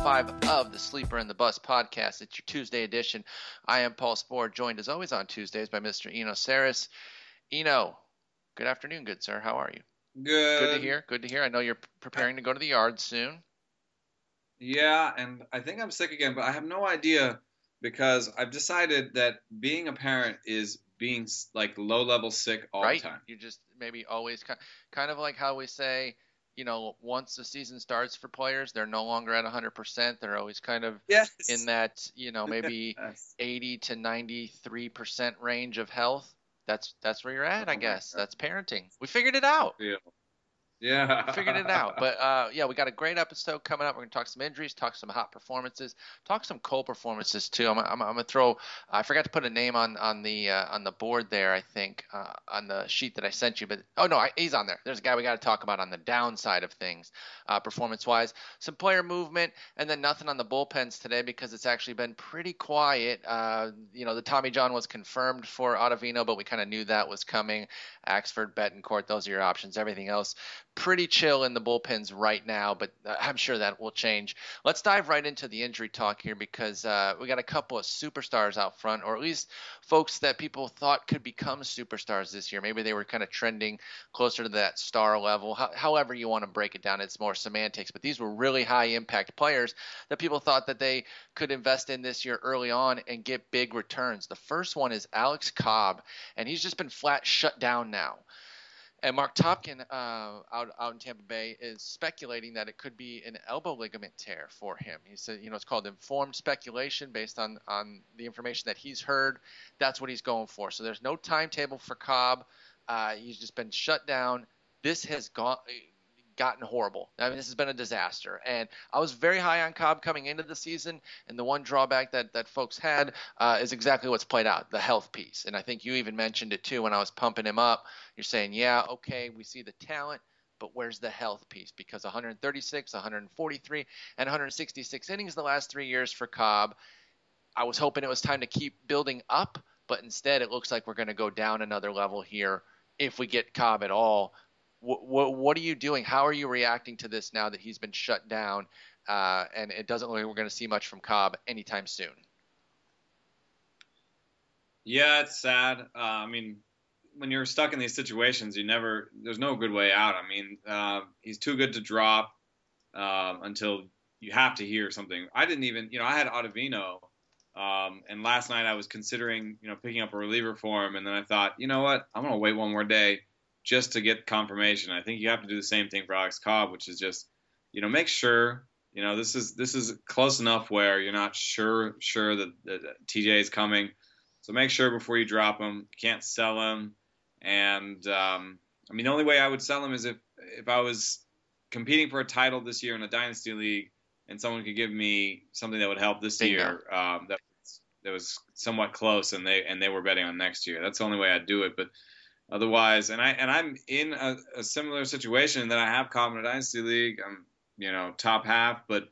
225 of the Sleeper and the Bust podcast. It's your Tuesday edition. I am Paul Sporer, joined as always on Tuesdays by Mr. Eno Sarris. Eno, good afternoon, good sir. How are you? Good. Good to hear. Good to hear. I know you're preparing to go to the yard soon. Yeah, and I think I'm sick again, but I have no idea because I've decided that being a parent is being like low level sick all right? the time. You just maybe always kind of like how we say, you know, once the season starts for players, they're no longer at 100%. They're always kind of Yes. in that, you know, maybe Yes. 80 to 93% range of health. That's that's where you're at, I guess. That's parenting. We figured it out. Yeah. Yeah. Figured it out. But uh, yeah, we got a great episode coming up. We're gonna talk some injuries, talk some hot performances, talk some cold performances too. I'm, I'm, I'm gonna throw. I forgot to put a name on on the uh, on the board there. I think uh, on the sheet that I sent you. But oh no, I, he's on there. There's a guy we got to talk about on the downside of things, uh, performance wise. Some player movement, and then nothing on the bullpens today because it's actually been pretty quiet. Uh, you know, the Tommy John was confirmed for Ottavino, but we kind of knew that was coming. Axford, Betancourt, those are your options. Everything else pretty chill in the bullpens right now, but I'm sure that will change. Let's dive right into the injury talk here because uh, we got a couple of superstars out front, or at least folks that people thought could become superstars this year. Maybe they were kind of trending closer to that star level. How, however you want to break it down, it's more semantics. But these were really high impact players that people thought that they could invest in this year early on and get big returns. The first one is Alex Cobb, and he's just been flat shut down now. And Marc Topkin uh, out out in Tampa Bay is speculating that it could be an elbow ligament tear for him. He said, you know, it's called informed speculation based on on the information that he's heard. That's what he's going for. So there's no timetable for Cobb. Uh, he's just been shut down. This has gone gotten horrible. I mean, this has been a disaster. And I was very high on Cobb coming into the season, and the one drawback that that folks had uh, is exactly what's played out, the health piece. And I think you even mentioned it too when I was pumping him up. You're saying, yeah, okay, we see the talent. But where's the health piece? Because 136, 143, and 166 innings the last three years for Cobb. I was hoping it was time to keep building up, but instead it looks like we're going to go down another level here if we get Cobb at all what, what, what are you doing? How are you reacting to this now that he's been shut down, uh, and it doesn't look like we're going to see much from Cobb anytime soon? Yeah, it's sad. Uh, I mean, when you're stuck in these situations, you never. There's no good way out. I mean, uh, he's too good to drop um, until you have to hear something. I didn't even, you know, I had Ottavino, um, and last night I was considering, you know, picking up a reliever for him, and then I thought, you know what, I'm gonna wait one more day just to get confirmation. I think you have to do the same thing for Alex Cobb, which is just, you know, make sure. You know, this is this is close enough where you're not sure sure that, that TJ is coming. So make sure before you drop him. Can't sell him. And um, I mean, the only way I would sell him is if if I was competing for a title this year in a dynasty league, and someone could give me something that would help this Bingo. year. Um, that that was somewhat close, and they and they were betting on next year. That's the only way I'd do it. But otherwise, and I and I'm in a, a similar situation that I have a dynasty league. I'm you know top half, but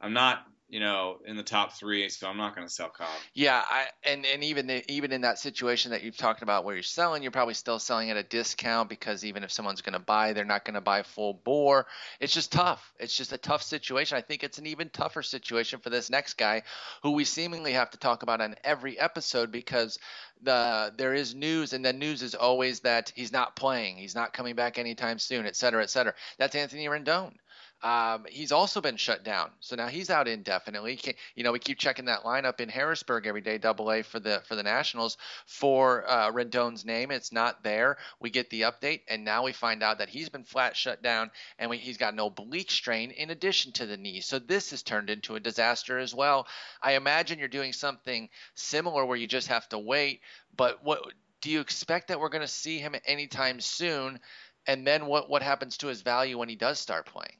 I'm not you know in the top three, so I'm not going to sell Cobb. Yeah, I, and and even the, even in that situation that you've talked about where you're selling, you're probably still selling at a discount because even if someone's going to buy, they're not going to buy full bore. It's just tough. It's just a tough situation. I think it's an even tougher situation for this next guy, who we seemingly have to talk about on every episode because the there is news, and the news is always that he's not playing, he's not coming back anytime soon, et cetera, et cetera. That's Anthony Rendon. Um, he's also been shut down, so now he's out indefinitely. Can- You know, we keep checking that lineup in Harrisburg every day, Double A for the for the Nationals for uh, Rendon's name. It's not there. We get the update, and now we find out that he's been flat shut down, and we, he's got an oblique strain in addition to the knee. So this has turned into a disaster as well. I imagine you're doing something similar where you just have to wait. But what do you expect that we're going to see him anytime soon? And then what what happens to his value when he does start playing?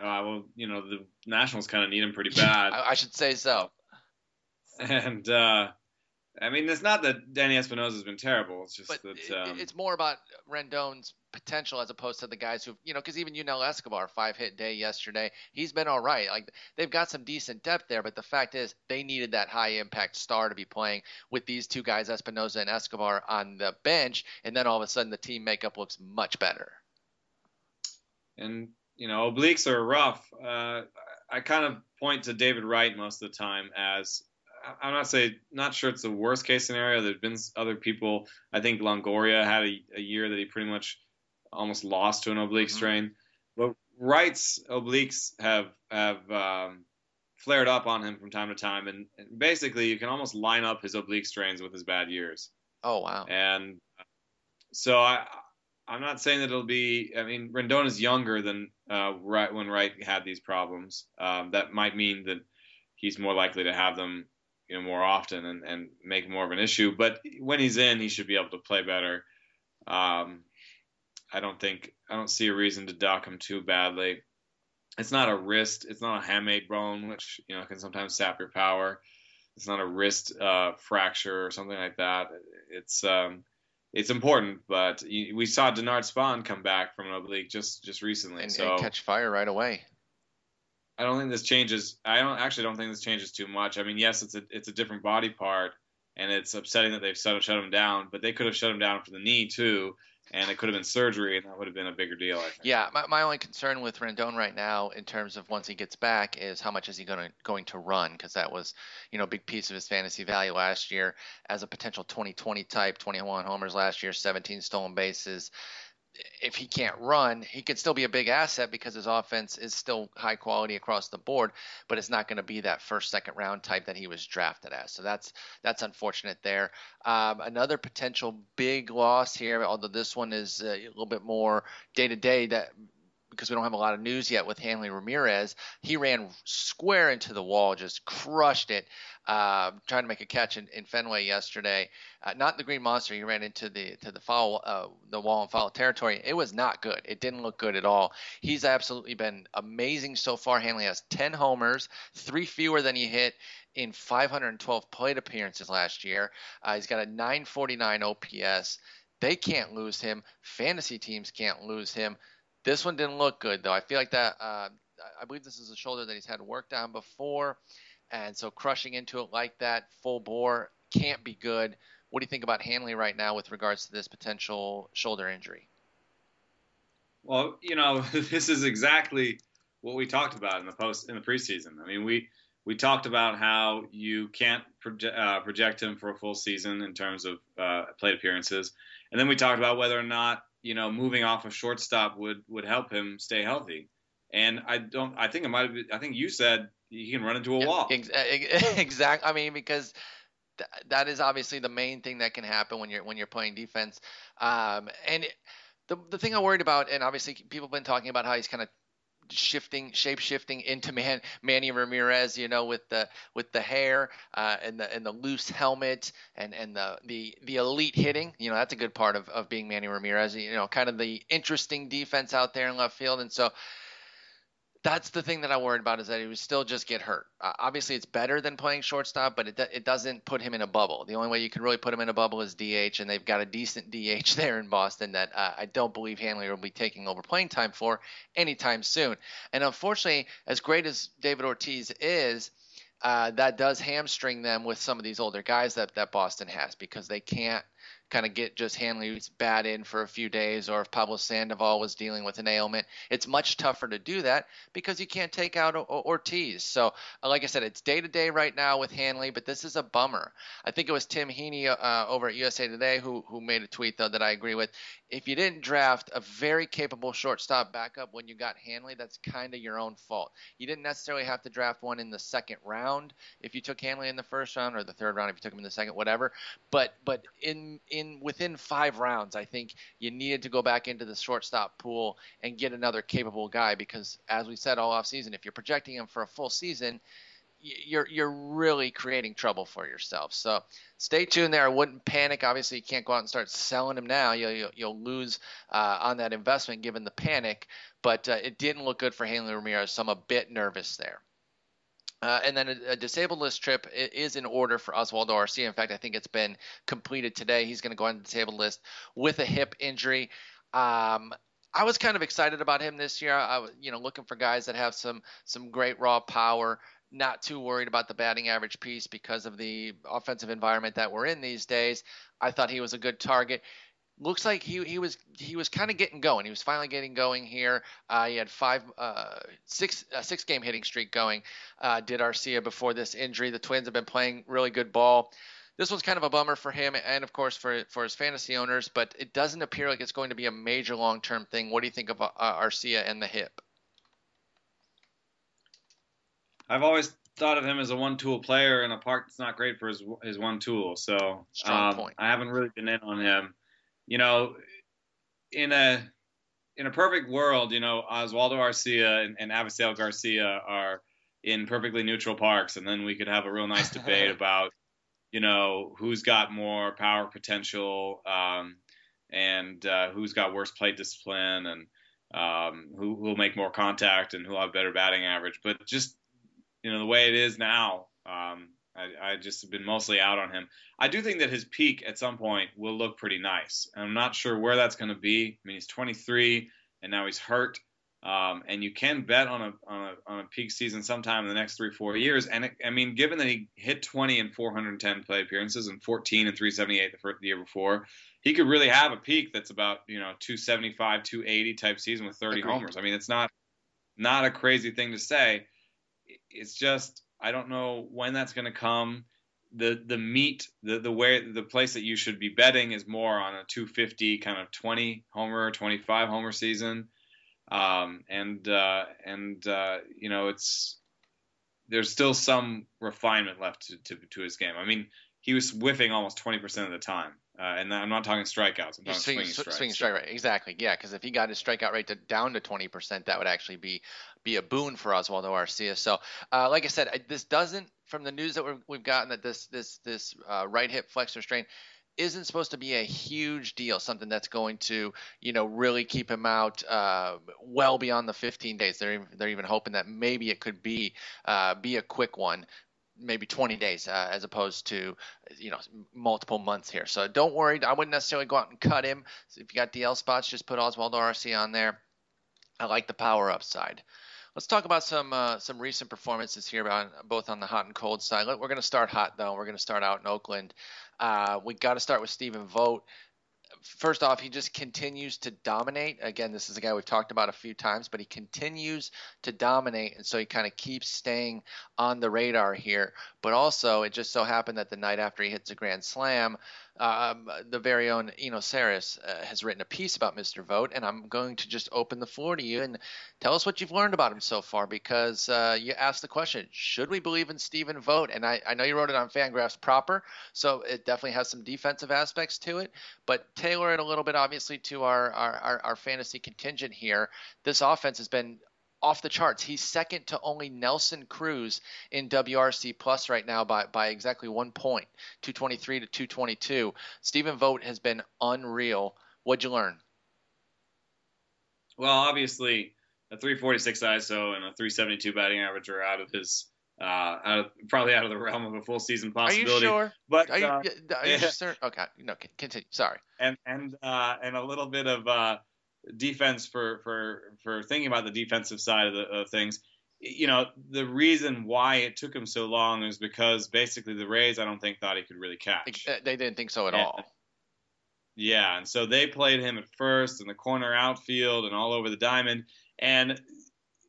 Uh, well, you know the Nationals kind of need him pretty bad. I, I should say so. and uh, I mean, it's not that Danny Espinosa has been terrible. It's just But that um, it's more about Rendon's potential as opposed to the guys who, you know, because even Yunel Escobar, five hit day yesterday, he's been all right. Like they've got some decent depth there, but the fact is they needed that high impact star to be playing with these two guys, Espinosa and Escobar, on the bench, and then all of a sudden the team makeup looks much better. and you know, obliques are rough. Uh, I kind of point to David Wright most of the time as I'm not say not sure it's the worst case scenario. There've been other people. I think Longoria had a, a year that he pretty much almost lost to an oblique mm-hmm. strain, but Wright's obliques have have um, flared up on him from time to time, and, and, basically you can almost line up his oblique strains with his bad years. Oh wow! And so I I'm not saying that it'll be. I mean, Rendon is younger than uh, right when Wright had these problems. Um, that might mean that he's more likely to have them, you know, more often and, and make more of an issue. But when he's in, he should be able to play better. Um, I don't think I don't see a reason to dock him too badly. It's not a wrist. It's not a hamate bone, which you know can sometimes sap your power. It's not a wrist uh, fracture or something like that. It's um, it's important, but we saw Denard Span come back from an oblique just just recently, and, so and catch fire right away. I don't think this changes. I don't actually don't think this changes too much. I mean, yes, it's a it's a different body part, and it's upsetting that they've shut shut him down, but they could have shut him down for the knee too and it could have been surgery, and that would have been a bigger deal. I think. Yeah, my, my only concern with Rendon right now, in terms of once he gets back, is how much is he going to going to run? Because that was, you know, a big piece of his fantasy value last year as a potential 2020 type, 21 homers last year, 17 stolen bases if he can't run, he could still be a big asset because his offense is still high quality across the board, but it's not going to be that first, second round type that he was drafted as. So that's that's unfortunate there. Um, another potential big loss here, although this one is a little bit more day to day that because we don't have a lot of news yet with Hanley Ramirez. He ran square into the wall, just crushed it, uh, trying to make a catch in, in Fenway yesterday. Uh, not the Green Monster. He ran into the to the foul uh, the wall and foul territory. It was not good. It didn't look good at all. He's absolutely been amazing so far. Hanley has 10 homers, three fewer than he hit in 512 plate appearances last year. Uh, he's got a 949 OPS. They can't lose him. Fantasy teams can't lose him. This one didn't look good though. I feel like that. Uh, I believe this is a shoulder that he's had work on before, and so crushing into it like that, full bore, can't be good. What do you think about Hanley right now with regards to this potential shoulder injury? Well, you know, this is exactly what we talked about in the post in the preseason. I mean, we we talked about how you can't proje- uh, project him for a full season in terms of uh, plate appearances, and then we talked about whether or not you know, moving off of shortstop would would help him stay healthy. And I don't. I think it might. Have, I think you said he can run into a yeah, wall. Exactly. I mean, because th- that is obviously the main thing that can happen when you're when you're playing defense. Um, and it, the the thing I'm worried about, and obviously people have been talking about how he's kind of shifting, shape shifting into Man, Manny Ramirez, you know, with the with the hair uh, and the and the loose helmet and and the the the elite hitting. You know, that's a good part of of being Manny Ramirez. You know, kind of the interesting defense out there in left field, and so that's the thing that I worried about is that he would still just get hurt. Uh, obviously, it's better than playing shortstop, but it, it doesn't put him in a bubble. The only way you can really put him in a bubble is DH, and they've got a decent DH there in Boston that uh, I don't believe Hanley will be taking over playing time for anytime soon. And unfortunately, as great as David Ortiz is, uh, that does hamstring them with some of these older guys that, that Boston has because they can't kind of get just Hanley's bat in for a few days, or if Pablo Sandoval was dealing with an ailment, it's much tougher to do that because you can't take out Ortiz. So, uh, like I said, it's day to day right now with Hanley, but this is a bummer. I think it was Tim Heaney uh, over at USA Today who who made a tweet though that I agree with. If you didn't draft a very capable shortstop backup when you got Hanley, that's kind of your own fault. You didn't necessarily have to draft one in the second round if you took Hanley in the first round or the third round if you took him in the second, whatever. But but in in within five rounds, I think you needed to go back into the shortstop pool and get another capable guy because, as we said all off season, if you're projecting him for a full season, you're you're really creating trouble for yourself. So stay tuned there. I wouldn't panic. Obviously, you can't go out and start selling him now. You'll you'll, you'll lose uh, on that investment given the panic. But uh, it didn't look good for Hanley Ramirez, so I'm a bit nervous there. Uh, and then a, a, disabled list trip is in order for Oswaldo Arcia. In fact, I think it's been completed today. He's going to go on the disabled list with a hip injury. Um, I was kind of excited about him this year. I was, you know, looking for guys that have some some great raw power. Not too worried about the batting average piece because of the offensive environment that we're in these days. I thought he was a good target looks like he he was he was kind of getting going. He was finally getting going here. Uh, he had five uh, six a six game hitting streak going. Uh, did Arcia before this injury? The Twins have been playing really good ball. This one's kind of a bummer for him and of course for for his fantasy owners, but it doesn't appear like it's going to be a major long term thing. What do you think of uh, Arcia and the hip? I've always thought of him as a one tool player in a park that's not great for his his one tool. So um, I haven't really been in on him you know, in a in a perfect world, you know, Oswaldo Arcia and, and Avisail Garcia are in perfectly neutral parks, and then we could have a real nice debate about, you know, who's got more power potential, um, and uh, who's got worse plate discipline, and um, who will make more contact, and who'll have better batting average. But just, you know, the way it is now, um, I, I just have been mostly out on him. I do think that his peak at some point will look pretty nice. I'm not sure where that's going to be. I mean, he's 23 and now he's hurt. Um, and you can bet on a, on a on a peak season sometime in the next three four years. And it, I mean, given that he hit 20 in 410 play appearances and 14 and 378 the, first, the year before, he could really have a peak that's about you know 275 280 type season with 30 Agreed. homers. I mean, it's not not a crazy thing to say. It's just I don't know when that's going to come. The the meat the the way the place that you should be betting is more on a 250 kind of 20 homer 25 homer season, um, and uh, and uh, you know it's there's still some refinement left to, to, to his game. I mean, he was whiffing almost 20% of the time. Uh, and I'm not talking strikeouts. I'm talking swing, swinging strikes. Swinging strike rate, exactly. Yeah, because if he got his strikeout rate to, down to 20%, that would actually be be a boon for Oswaldo Arcia. So, uh, like I said, this doesn't from the news that we have gotten that this this this uh, right hip flexor strain isn't supposed to be a huge deal, something that's going to, you know, really keep him out uh, well beyond the 15 days. They're even, they're even hoping that maybe it could be uh, be a quick one maybe 20 days uh, as opposed to you know multiple months here. So don't worry. I wouldn't necessarily go out and cut him. If you got DL spots, just put Oswaldo Arcia on there. I like the power upside. Let's talk about some uh, some recent performances here, on, both on the hot and cold side. We're going to start hot though. We're going to start out in Oakland. Uh, we got to start with Stephen Vogt first off, he just continues to dominate. Again, this is a guy we've talked about a few times, but he continues to dominate, and so he kind of keeps staying on the radar here. But also, it just so happened that the night after he hits a grand slam, um, the very own Eno Sarris uh, has written a piece about Mr. Vogt, and I'm going to just open the floor to you and tell us what you've learned about him so far because uh, you asked the question, should we believe in Stephen Vogt? And I, I know you wrote it on Fangraphs proper, so it definitely has some defensive aspects to it, but tailor it a little bit, obviously, to our, our, our, our fantasy contingent here. This offense has been off the charts. He's second to only Nelson Cruz in WRC plus right now by, by exactly one point, 223 to 222. Stephen Vogt has been unreal. What'd you learn? Well, obviously, a 346 ISO and a 372 batting average are out of his uh, out of, probably out of the realm of a full season possibility. Are you sure? But are you, uh, are you sure? Okay, no, continue. Sorry. And and uh, and a little bit of uh, defense for for for thinking about the defensive side of, the, of things. You know, the reason why it took him so long is because basically the Rays, I don't think, thought he could really catch. Uh, they didn't think so at and, all. Yeah, and so they played him at first in the corner outfield and all over the diamond, and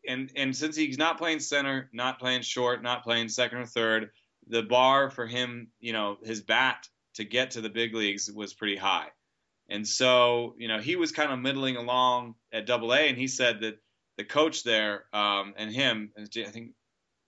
and and since he's not playing center, not playing short, not playing second or third, the bar for him, you know, his bat to get to the big leagues was pretty high. And so, you know, he was kind of middling along at Double A, and he said that the coach there um, and him, I think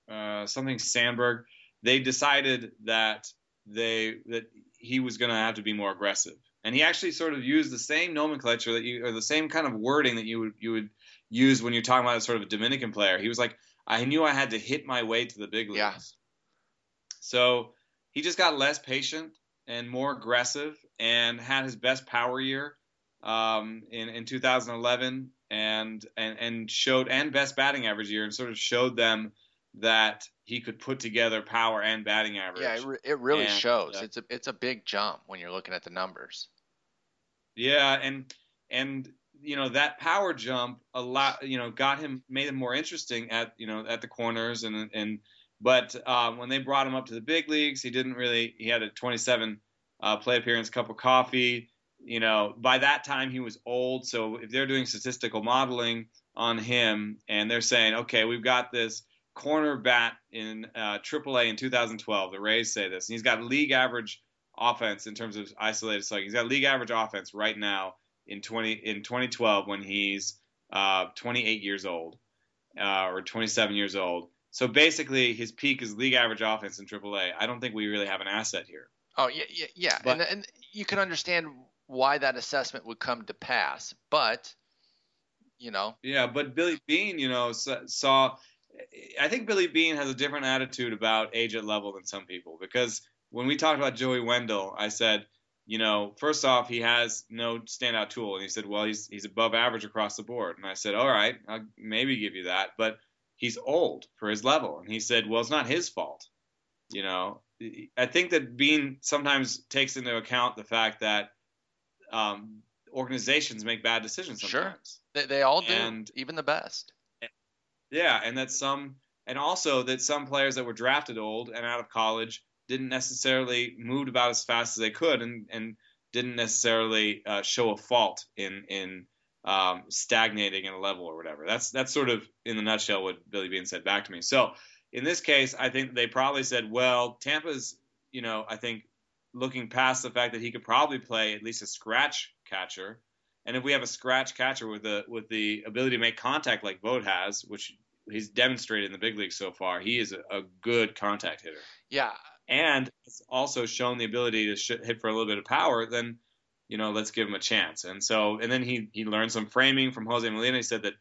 uh, something Sandberg, they decided that they that he was going to have to be more aggressive. And he actually sort of used the same nomenclature that you, or the same kind of wording that you would you would use when you're talking about a sort of a Dominican player. He was like, I knew I had to hit my way to the big leagues. Yeah. So he just got less patient and more aggressive and had his best power year um, in in 2011 and and and showed and best batting average year and sort of showed them that he could put together power and batting average. Yeah, it, re- it really and, shows. Uh, it's a it's a big jump when you're looking at the numbers. Yeah, and and you know that power jump a lot you know got him made him more interesting at you know at the corners and and but um, when they brought him up to the big leagues he didn't really he had a 27 uh, play appearance cup of coffee you know, by that time he was old. So if they're doing statistical modeling on him and they're saying, okay, we've got this corner bat in uh, AAA in 2012, the Rays say this, and he's got league average offense in terms of isolated slugging. He's got league average offense right now in 20 in 2012 when he's uh, 28 years old uh, or 27 years old. So basically, his peak is league average offense in AAA. I don't think we really have an asset here. Oh yeah, yeah, yeah. But, and, and you can understand why that assessment would come to pass, but you know. Yeah, but Billy Beane, you know, saw. I think Billy Beane has a different attitude about age at level than some people because when we talked about Joey Wendle, I said, you know, first off, he has no standout tool, and he said, well, he's he's above average across the board, and I said, all right, I'll maybe give you that, but he's old for his level, and he said, well, it's not his fault, you know. I think that Beane sometimes takes into account the fact that um, organizations make bad decisions sometimes. Sure, they, they all do, and, even the best. Yeah, and that some, and also that some players that were drafted old and out of college didn't necessarily move about as fast as they could, and and didn't necessarily uh, show a fault in in um, stagnating in a level or whatever. That's that's sort of in the nutshell what Billy Beane said back to me. So in this case, I think they probably said, well, Tampa's, you know, I think looking past the fact that he could probably play at least a scratch catcher. And if we have a scratch catcher with the with the ability to make contact like Vogt has, which he's demonstrated in the big leagues so far, he is a, a good contact hitter. Yeah. And it's also shown the ability to sh- hit for a little bit of power. Then, you know, let's give him a chance. And so, and then he he learned some framing from Jose Molina. He said that,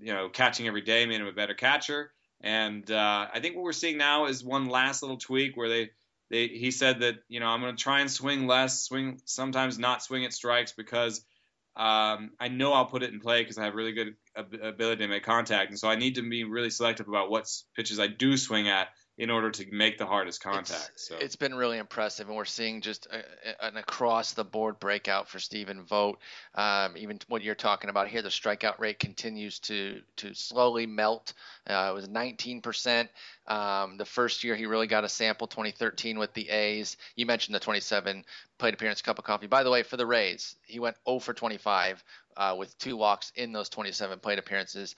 you know, catching every day made him a better catcher. And uh, I think what we're seeing now is one last little tweak where they they, he said that you know I'm going to try and swing less, swing sometimes not swing at strikes because um, I know I'll put it in play because I have really good ability to make contact, and so I need to be really selective about what pitches I do swing at in order to make the hardest contact. It's, so it's been really impressive, and we're seeing just a, an across the board breakout for Stephen Vogt. Um, even what you're talking about here, the strikeout rate continues to to slowly melt. Uh, it was 19%. Um, the first year he really got a sample, 2013 with the A's. You mentioned the 27 plate appearance cup of coffee. By the way, for the Rays, he went 0 for 25 uh, with two walks in those 27 plate appearances.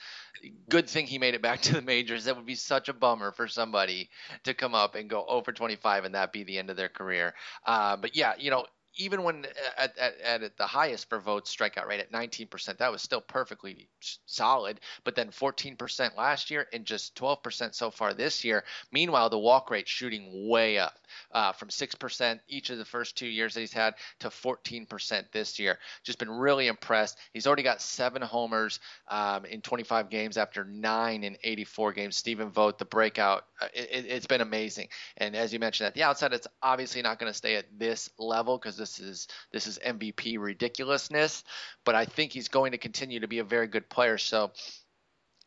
Good thing he made it back to the majors. That would be such a bummer for somebody to come up and go 0 for 25 and that be the end of their career. Uh, but yeah, you know, even when at, at, at, the highest for Vogt's strikeout rate at 19%, that was still perfectly solid. But then 14% last year and just 12% so far this year. Meanwhile, the walk rate shooting way up uh, from 6% each of the first two years that he's had to 14% this year. Just been really impressed. He's already got seven homers um, in 25 games after nine in 84 games. Stephen Vogt, the breakout, uh, it, has been amazing. And as you mentioned at the outset, it's obviously not going to stay at this level because this is this is MVP ridiculousness. But I think he's going to continue to be a very good player. So,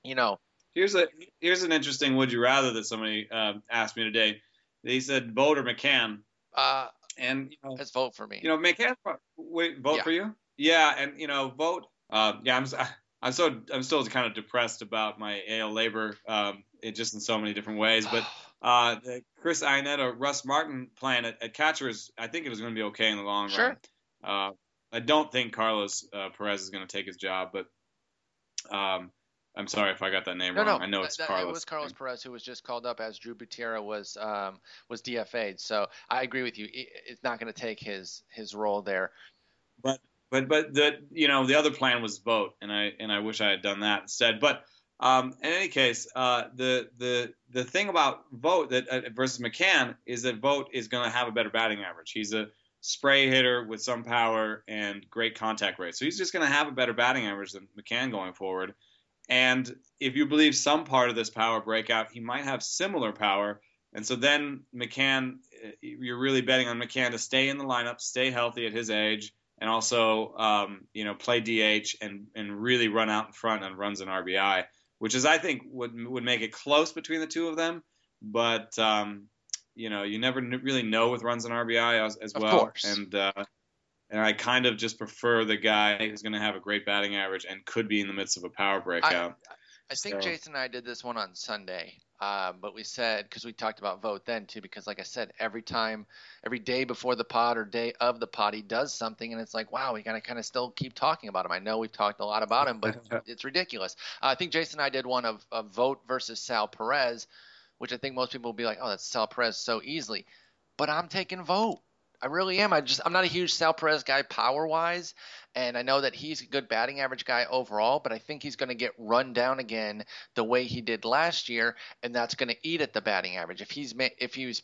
you know. Here's a here's an interesting would you rather that somebody uh, asked me today he said Vogt or McCann. Uh, and you know, let's vote for me. You know, McCann. Wait, Vogt yeah. for you? Yeah, and you know, Vogt. Uh, yeah, I'm. I'm so I'm still kind of depressed about my AL LABR, um, it just in so many different ways. But uh, Chris Iannetta, Russ Martin plan at, at catcher is, I think it was going to be okay in the long sure. run. Uh, I don't think Carlos uh, Perez is going to take his job, but um, I'm sorry if I got that name no, wrong. No, I know it's that, Carlos. It was Carlos Perez who was just called up as Drew Butera was um, was DFA'd. So I agree with you. It's not going to take his his role there. But but but the you know the other plan was Vogt, and I and I wish I had done that instead. But um, in any case, uh, the the the thing about Vogt that uh, versus McCann is that Vogt is going to have a better batting average. He's a spray hitter with some power and great contact rate, so he's just going to have a better batting average than McCann going forward. And if you believe some part of this power breakout, he might have similar power. And so then McCann, uh, you're really betting on McCann to stay in the lineup, stay healthy at his age, and also um, you know play DH and and really run out in front on runs and RBI, which is I think would would make it close between the two of them. But um, you know you never really know with runs and RBI as, as well. And uh, and I kind of just prefer the guy who's going to have a great batting average and could be in the midst of a power breakout. I, I think so. Jason and I did this one on Sunday. Uh, but we said because we talked about Vogt then too, because like I said, every time, every day before the pod or day of the pod, he does something, and it's like, wow, we gotta kind of still keep talking about him. I know we've talked a lot about him, but it's ridiculous. Uh, I think Jason and I did one of, of Vogt versus Sal Perez, which I think most people will be like, oh, that's Sal Perez so easily, but I'm taking Vogt. I really am. I just I'm not a huge Sal Perez guy power wise, and I know that he's a good batting average guy overall, but I think he's going to get run down again the way he did last year, and that's going to eat at the batting average. If he's if he's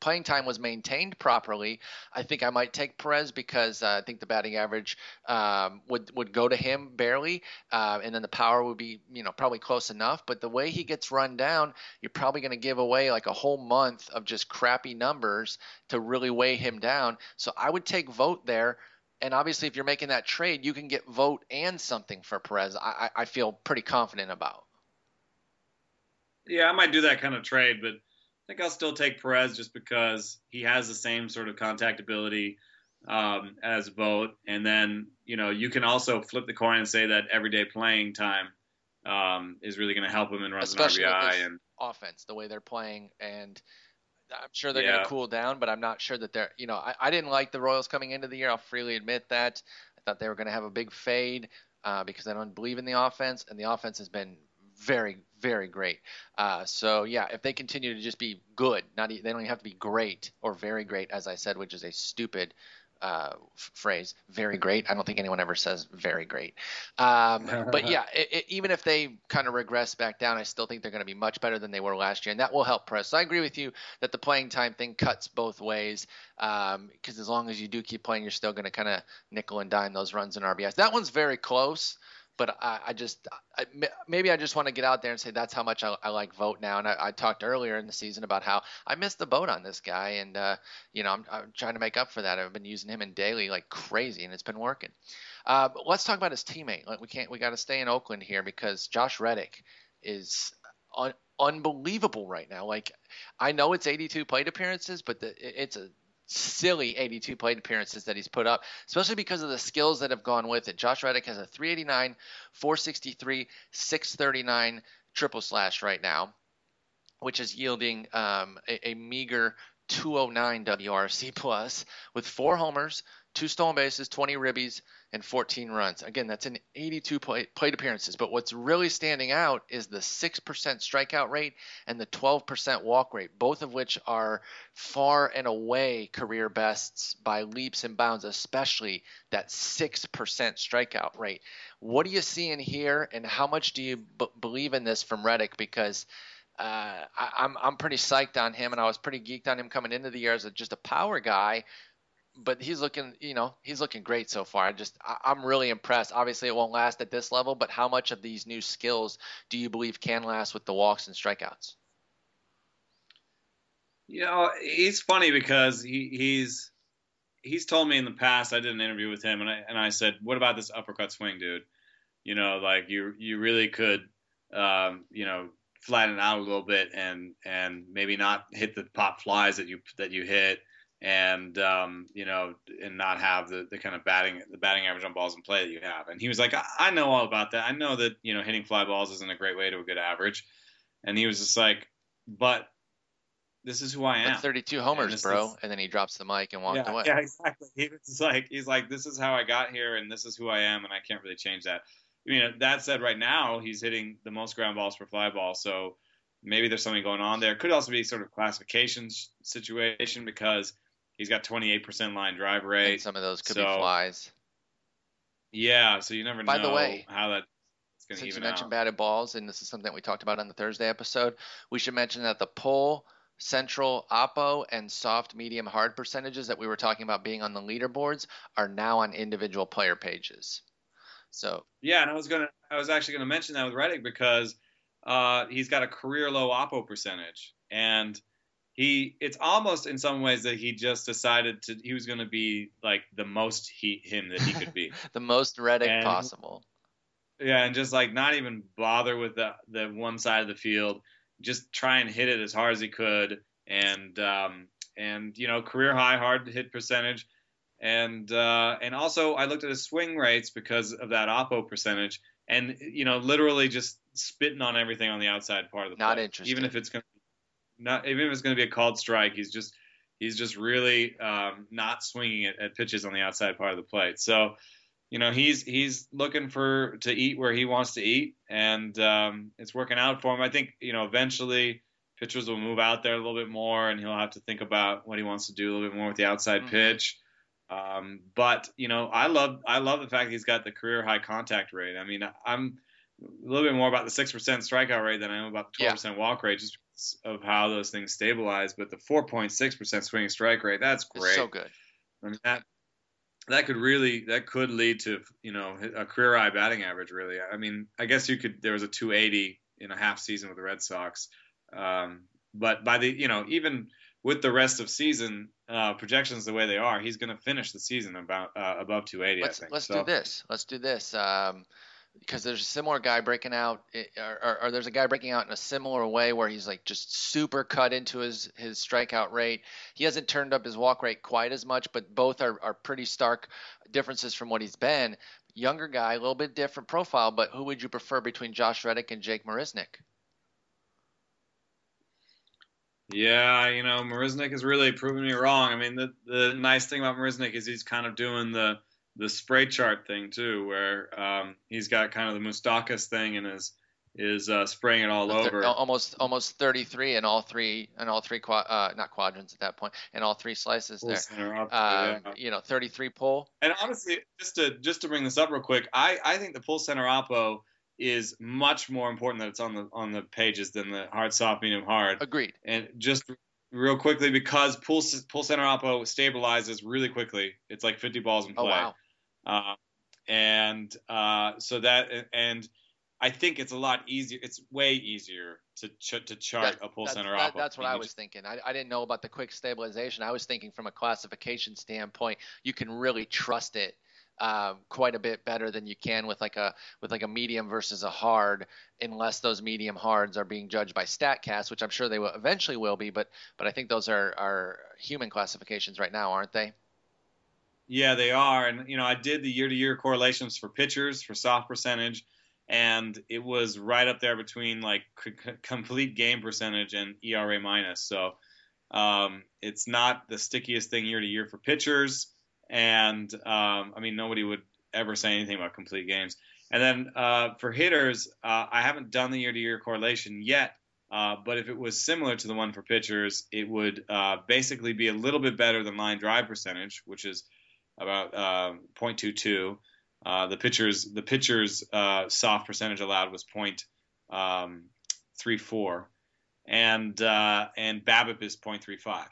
playing time was maintained properly, I think I might take Perez because uh, I think the batting average um, would would go to him barely, uh, and then the power would be you know probably close enough. But the way he gets run down, you're probably going to give away like a whole month of just crappy numbers to really weigh him down. So I would take Vogt there. And obviously, if you're making that trade, you can get Vogt and something for Perez. I, I feel pretty confident about. Yeah, I might do that kind of trade, but I think I'll still take Perez just because he has the same sort of contact ability um, as Vogt. And then, you know, you can also flip the coin and say that everyday playing time um, is really going to help him in runs Especially and RBI. And offense, the way they're playing. And I'm sure they're yeah. going to cool down, but I'm not sure that they're, you know, I, I, didn't like the Royals coming into the year. I'll freely admit that. I thought they were going to have a big fade uh, because I don't believe in the offense. And the offense has been very, very great. Uh, so yeah, if they continue to just be good, not they don't even have to be great or very great, as I said, which is a stupid uh, f- phrase. Very great. I don't think anyone ever says very great. Um, but yeah, it, it, even if they kind of regress back down, I still think they're going to be much better than they were last year, and that will help press. So I agree with you that the playing time thing cuts both ways. Because um, as long as you do keep playing, you're still going to kind of nickel and dime those runs and RBIs. That one's very close but I, I just I, maybe I just want to get out there and say that's how much I, I like Vogt now. And I, talked earlier in the season about how I missed the boat on this guy, and uh, you know I'm, I'm, trying to make up for that. I've been using him in daily like crazy, and it's been working. Uh, let's talk about his teammate. Like we can't we got to stay in Oakland here because Josh Reddick is un- unbelievable right now. Like I know it's 82 plate appearances, but the, it's a silly 82 plate appearances that he's put up, especially because of the skills that have gone with it. Josh Reddick has a 389, 463, 639 triple slash right now, which is yielding um, a, a meager 209 WRC plus with four homers, two stolen bases, 20 ribbies, and 14 runs. Again, that's in 82 plate, appearances. But what's really standing out is the 6% strikeout rate and the 12% walk rate, both of which are far and away career bests by leaps and bounds, especially that 6% strikeout rate. What are you seeing here, and how much do you b- believe in this from Reddick? Because uh, I, I'm I'm pretty psyched on him, and I was pretty geeked on him coming into the year as a, just a power guy but he's looking, you know, he's looking great so far. I just, I, am really impressed. Obviously, it won't last at this level, but how much of these new skills do you believe can last with the walks and strikeouts? You know, he's funny because he, he's he's told me in the past. I did an interview with him, and I and I said, "What about this uppercut swing, dude? You know, like you you really could, um, you know, flatten out a little bit and and maybe not hit the pop flies that you that you hit." And um, you know, and not have the, the kind of batting the batting average on balls in play that you have. And he was like, I, I know all about that. I know that you know hitting fly balls isn't a great way to a good average. And he was just like, but this is who I am. But 32 homers, and bro. Is, and then he drops the mic and walked yeah, away. Yeah, exactly. He was like, he's like, this is how I got here, and this is who I am, and I can't really change that. I mean, that said, right now he's hitting the most ground balls per fly ball, so maybe there's something going on there. Could also be sort of classification situation because He's got 28% line drive rate. And some of those could so, be flies. Yeah, so you never By know the way, how that. Since you mentioned out. batted balls, and this is something we talked about on the Thursday episode, we should mention that the pull, central, oppo, and soft, medium, hard percentages that we were talking about being on the leaderboards are now on individual player pages. So yeah, and I was gonna, I was actually gonna mention that with Reddick because uh, he's got a career low oppo percentage, and he it's almost in some ways that he just decided to he was going to be like the most he him that he could be. The most Reddick and, possible. Yeah and just like not even bother with the the one side of the field. Just try and hit it as hard as he could. And um and you know career high hard hit percentage. And uh and also I looked at his swing rates because of that oppo percentage. And you know literally just spitting on everything on the outside part of the not interested. Even if it's going to not even if it's going to be a called strike, he's just he's just really um, not swinging at, at pitches on the outside part of the plate. So, you know, he's he's looking for to eat where he wants to eat, and um, it's working out for him. I think you know eventually pitchers will move out there a little bit more, and he'll have to think about what he wants to do a little bit more with the outside Mhm. pitch. Um, but you know, I love I love the fact he's got the career high contact rate. I mean, I'm a little bit more about the six percent strikeout rate than I am about the twelve percent walk rate, just because of how those things stabilize. But the four point six percent swinging strike rate, that's It's great. so good. I mean that that could really that could lead to you know a career high batting average. Really, I mean, I guess you could. There was a 280 in a half season with the Red Sox, um, but by the you know even with the rest of season uh, projections the way they are, he's going to finish the season about uh, above 280. Let's I think. let's so, do this. Let's do this. Um, because there's a similar guy breaking out, eh, or, or, or there's a guy breaking out in a similar way where he's like just super cut into his his strikeout rate. He hasn't turned up his walk rate quite as much, but both are are pretty stark differences from what he's been. Younger guy, a little bit different profile, but who would you prefer between Josh Reddick and Jake Marisnick? Yeah, you know, Marisnick has really proven me wrong. I mean, the the nice thing about Marisnick is he's kind of doing the the spray chart thing too, where um, he's got kind of the Moustakas thing and is is uh, spraying it all over. almost almost 33 in all three in all three qua- uh, not quadrants at that point in all three slices there. up, yeah. You know, 33 pull. And honestly, just to just to bring this up real quick, I, I think the pull center oppo is much more important that it's on the on the pages than the hard soft medium hard. Agreed. And just real quickly because pull pull center oppo stabilizes really quickly. It's like 50 balls in play. Oh wow. Uh, and uh, so that and I think it's a lot easier. It's way easier to ch- to chart That- a pull center that- that's what I was thinking. I, I didn't know about the quick stabilization. I was thinking from a classification standpoint, you can really trust it um, quite a bit better than you can with like a with like a medium versus a hard, unless those medium hards are being judged by Statcast, which I'm sure they will eventually will be. But but I think those are are human classifications right now, aren't they? Yeah, they are. And, you know, I did the year to year correlations for pitchers for soft percentage, and it was right up there between like c- complete game percentage and ERA minus. So um, it's not the stickiest thing year to year for pitchers. And, um, I mean, nobody would ever say anything about complete games. And then uh, for hitters, uh, I haven't done the year to year correlation yet. Uh, but if it was similar to the one for pitchers, it would uh, basically be a little bit better than line drive percentage, which is about uh, 0.22. Uh, the pitcher's the pitcher's uh, soft percentage allowed was um, 0.34, and uh, and BABIP is 0.35.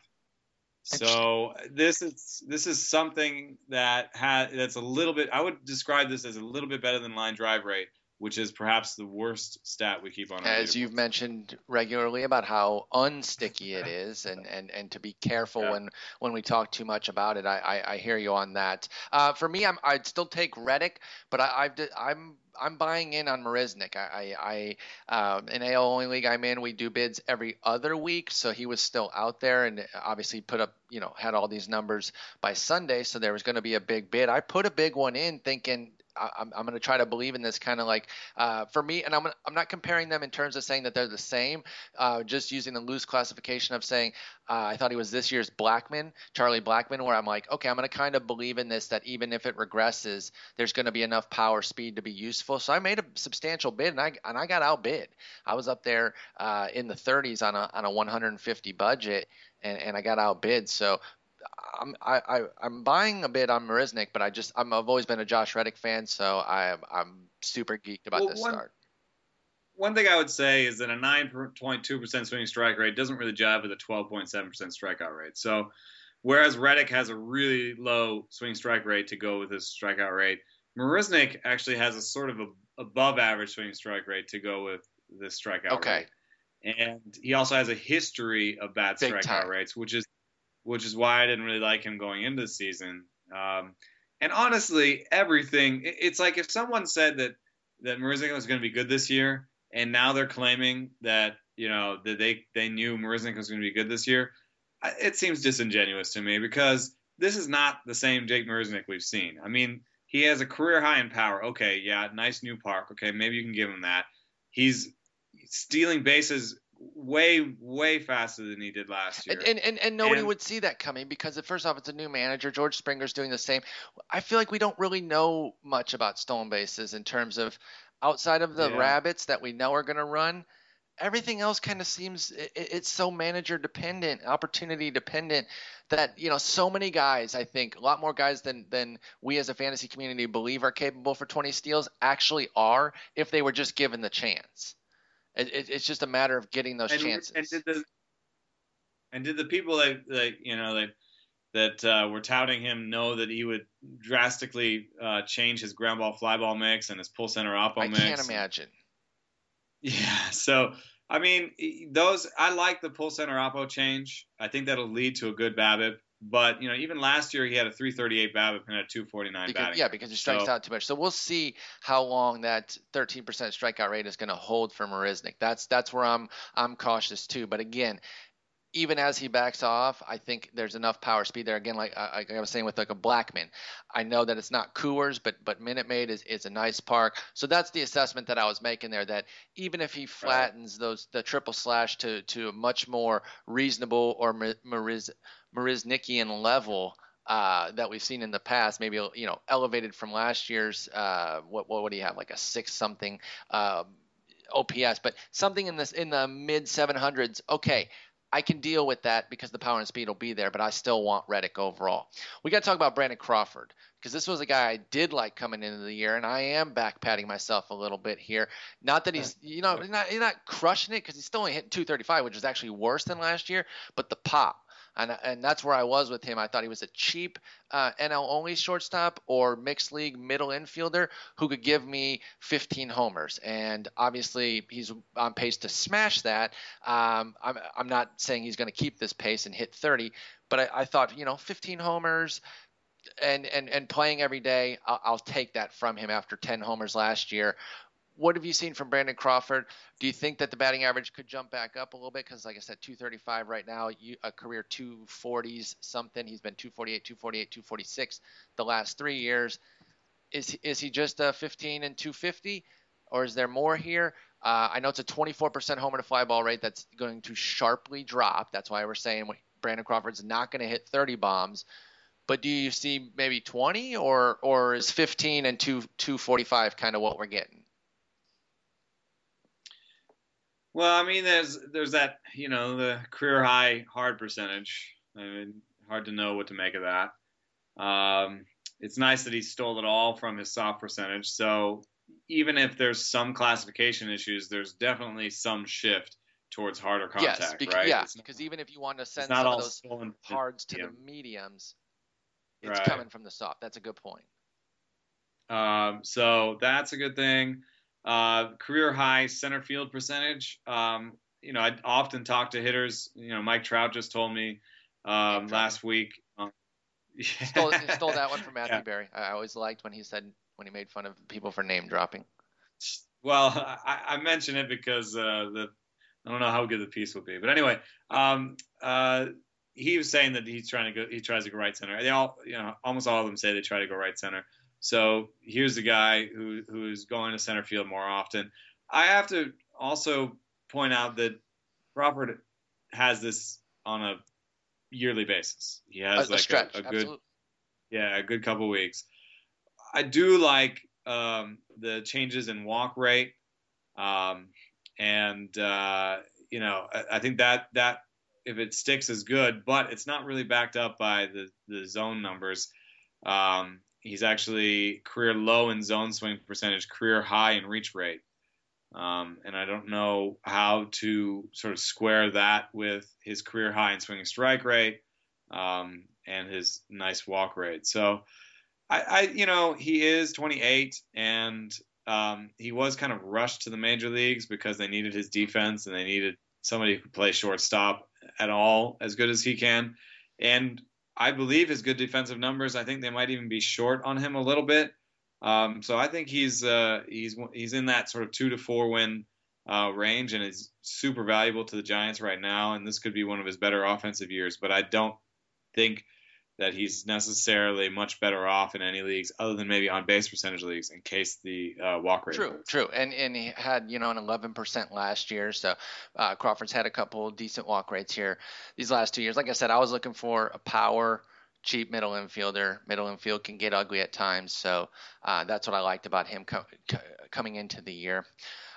So this is this is something that ha- that's a little bit. I would describe this as a little bit better than line drive rate, which is perhaps the worst stat we keep on. As you've mentioned regularly about how unsticky it is, and, and, and to be careful Yeah. when, when we talk too much about it. I, I, I hear you on that. Uh, for me, I'm, I'd still take Reddick, but I, I've I'm I'm buying in on Marisnick. I, I, I uh, in AL only league I'm in, we do bids every other week, so he was still out there, and obviously put up, you know, had all these numbers by Sunday, so there was going to be a big bid. I put a big one in, thinking I- I'm, I'm going to try to believe in this kind of like uh, for me, and I'm I'm not comparing them in terms of saying that they're the same. Uh, just using the loose classification of saying uh, I thought he was this year's Blackmon, Charlie Blackmon, where I'm like, okay, I'm going to kind of believe in this that even if it regresses, there's going to be enough power speed to be useful. So I made a substantial bid, and I and I got outbid. I was up there uh, in the 30s on a on a 150 budget, and and I got outbid. So I'm I, I I'm buying a bit on Marisnick, but I just I'm, I've always been a Josh Reddick fan, so I'm I'm super geeked about Well, this one- start. One thing I would say is that a 9.2% swinging strike rate doesn't really jive with a 12.7% strikeout rate. So, whereas Reddick has a really low swing strike rate to go with his strikeout rate, Marisnick actually has a sort of a above average swing strike rate to go with this strikeout Okay. rate. And he also has a history of bad Big strikeout time. rates, which is which is why I didn't really like him going into the season. Um, and honestly, everything it- it's like if someone said that that Marisnick was going to be good this year, and now they're claiming that you know that they they knew Marisnick was going to be good this year. It seems disingenuous to me because this is not the same Jake Marisnick we've seen. I mean, he has a career high in power. Okay, yeah, nice new park. Okay, maybe you can give him that. he's stealing bases way way faster than he did last year. And and, and, and nobody and, would see that coming because first off, it's a new manager. George Springer's doing the same. I feel like we don't really know much about stolen bases in terms of outside of the yeah. rabbits that we know are going to run. Everything else kind of seems it, it's so manager dependent, opportunity dependent that you know so many guys. I think a lot more guys than than we as a fantasy community believe are capable for 20 steals actually are if they were just given the chance. It, it, it's just a matter of getting those and, chances. And did the and did the people that that you know that that uh, were touting him know that he would drastically uh, change his ground ball fly ball mix and his pull center oppo mix? I can't imagine. Yeah, so I mean, those I like the pull center oppo change. I think that'll lead to a good BABIP. But you know, even last year he had a 338 BABIP and a 249 because, batting. Yeah, because he strikes so, out too much. So we'll see how long that 13% strikeout rate is going to hold for Marisnick. That's that's where I'm I'm cautious too. But again, even as he backs off, I think there's enough power speed there. Again, like, like I was saying with like a Blackmon, I know that it's not Coors, but but Minute Maid is, is a nice park. So that's the assessment that I was making there. That even if he flattens those the triple slash to to a much more reasonable or Mariz, Marisnickian level uh, that we've seen in the past, maybe you know elevated from last year's uh, what what would he have like a six something uh, OPS, but something in this in the mid 700s. Okay, I can deal with that because the power and speed will be there, but I still want Reddick overall. We got to talk about Brandon Crawford because this was a guy I did like coming into the year, and I am back patting myself a little bit here. Not that he's, you know, he's not, he's not crushing it because he's still only hitting 235, which is actually worse than last year, but the pop and and that's where I was with him. I thought he was a cheap uh, NL only shortstop or mixed league middle infielder who could give me 15 homers, and obviously he's on pace to smash that. Um, I'm I'm not saying he's going to keep this pace and hit 30, but I, I thought you know 15 homers and and and playing every day, I'll, I'll, take that from him after 10 homers last year what have you seen from Brandon Crawford? Do you think that the batting average could jump back up a little bit? Because, like I said, 235 right now, you, a career 240s something. He's been 248, 248, 246 the last three years. Is is he just a 15 and 250, or is there more here? Uh, I know it's a 24% homer to fly ball rate that's going to sharply drop. That's why we're saying Brandon Crawford's not going to hit 30 bombs. But do you see maybe 20, or or is 15 and 2 245 kind of what we're getting? Well, I mean, there's there's that you know the career high hard percentage. I mean, hard to know what to make of that. Um, it's nice that he stole it all from his soft percentage. So even if there's some classification issues, there's definitely some shift towards harder contact, yes, because, right? Yeah, because even if you want to send some of those hards to the mediums, it's right. coming from the soft. That's a good point. Um, so that's a good thing. Uh, career high center field percentage. Um, you know, I often talk to hitters. You know, Mike Trout just told me um, last week. Um, yeah. stole, stole, that one from Matthew yeah. Berry. I always liked when he said when he made fun of people for name dropping. Well, I, I mention it because uh, the I don't know how good the piece will be, but anyway, um, uh, he was saying that he's trying to go. He tries to go right center. They all, you know, almost all of them say they try to go right center. So here's the guy who who's going to center field more often. I have to also point out that Crawford has this on a yearly basis. He has a, like a, a, good, yeah, a good couple weeks. I do like um, the changes in walk rate, um, and uh, you know, I, I, think that that if it sticks is good, but it's not really backed up by the the zone numbers. Um, he's actually career low in zone swing percentage, career high in reach rate. Um, and I don't know how to sort of square that with his career high in swinging strike rate um, and his nice walk rate. So, I, I, you know, he is 28 and um, he was kind of rushed to the major leagues because they needed his defense and they needed somebody who could play shortstop at all as good as he can. And I believe his good defensive numbers. I think they might even be short on him a little bit. Um, so I think he's uh, he's he's in that sort of two to four win uh, range, and is super valuable to the Giants right now. And this could be one of his better offensive years. But I don't think that he's necessarily much better off in any leagues other than maybe on base percentage leagues in case the uh, walk rate. True, true, and and he had you know an 11% last year, so uh, Crawford's had a couple decent walk rates here these last two years. Like I said, I was looking for a power cheap middle infielder. Middle infield can get ugly at times, so uh, that's what I liked about him co- co- coming into the year.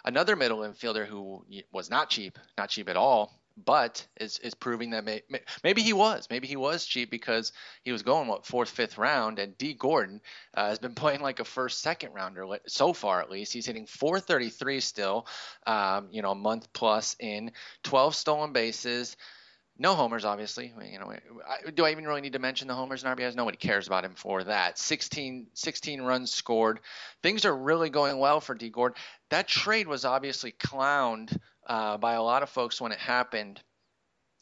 Another middle infielder who was not cheap, not cheap at all, but is is proving that may, may, maybe he was maybe he was cheap because he was going what fourth fifth round and Dee Gordon uh, has been playing like a first second rounder so far at least he's hitting 433 still um, you know a month plus in 12 stolen bases no homers, obviously. You know, do I even really need to mention the homers and RBIs? Nobody cares about him for that. 16, 16 runs scored. Things are really going well for Dee Gordon. That trade was obviously clowned uh, by a lot of folks when it happened.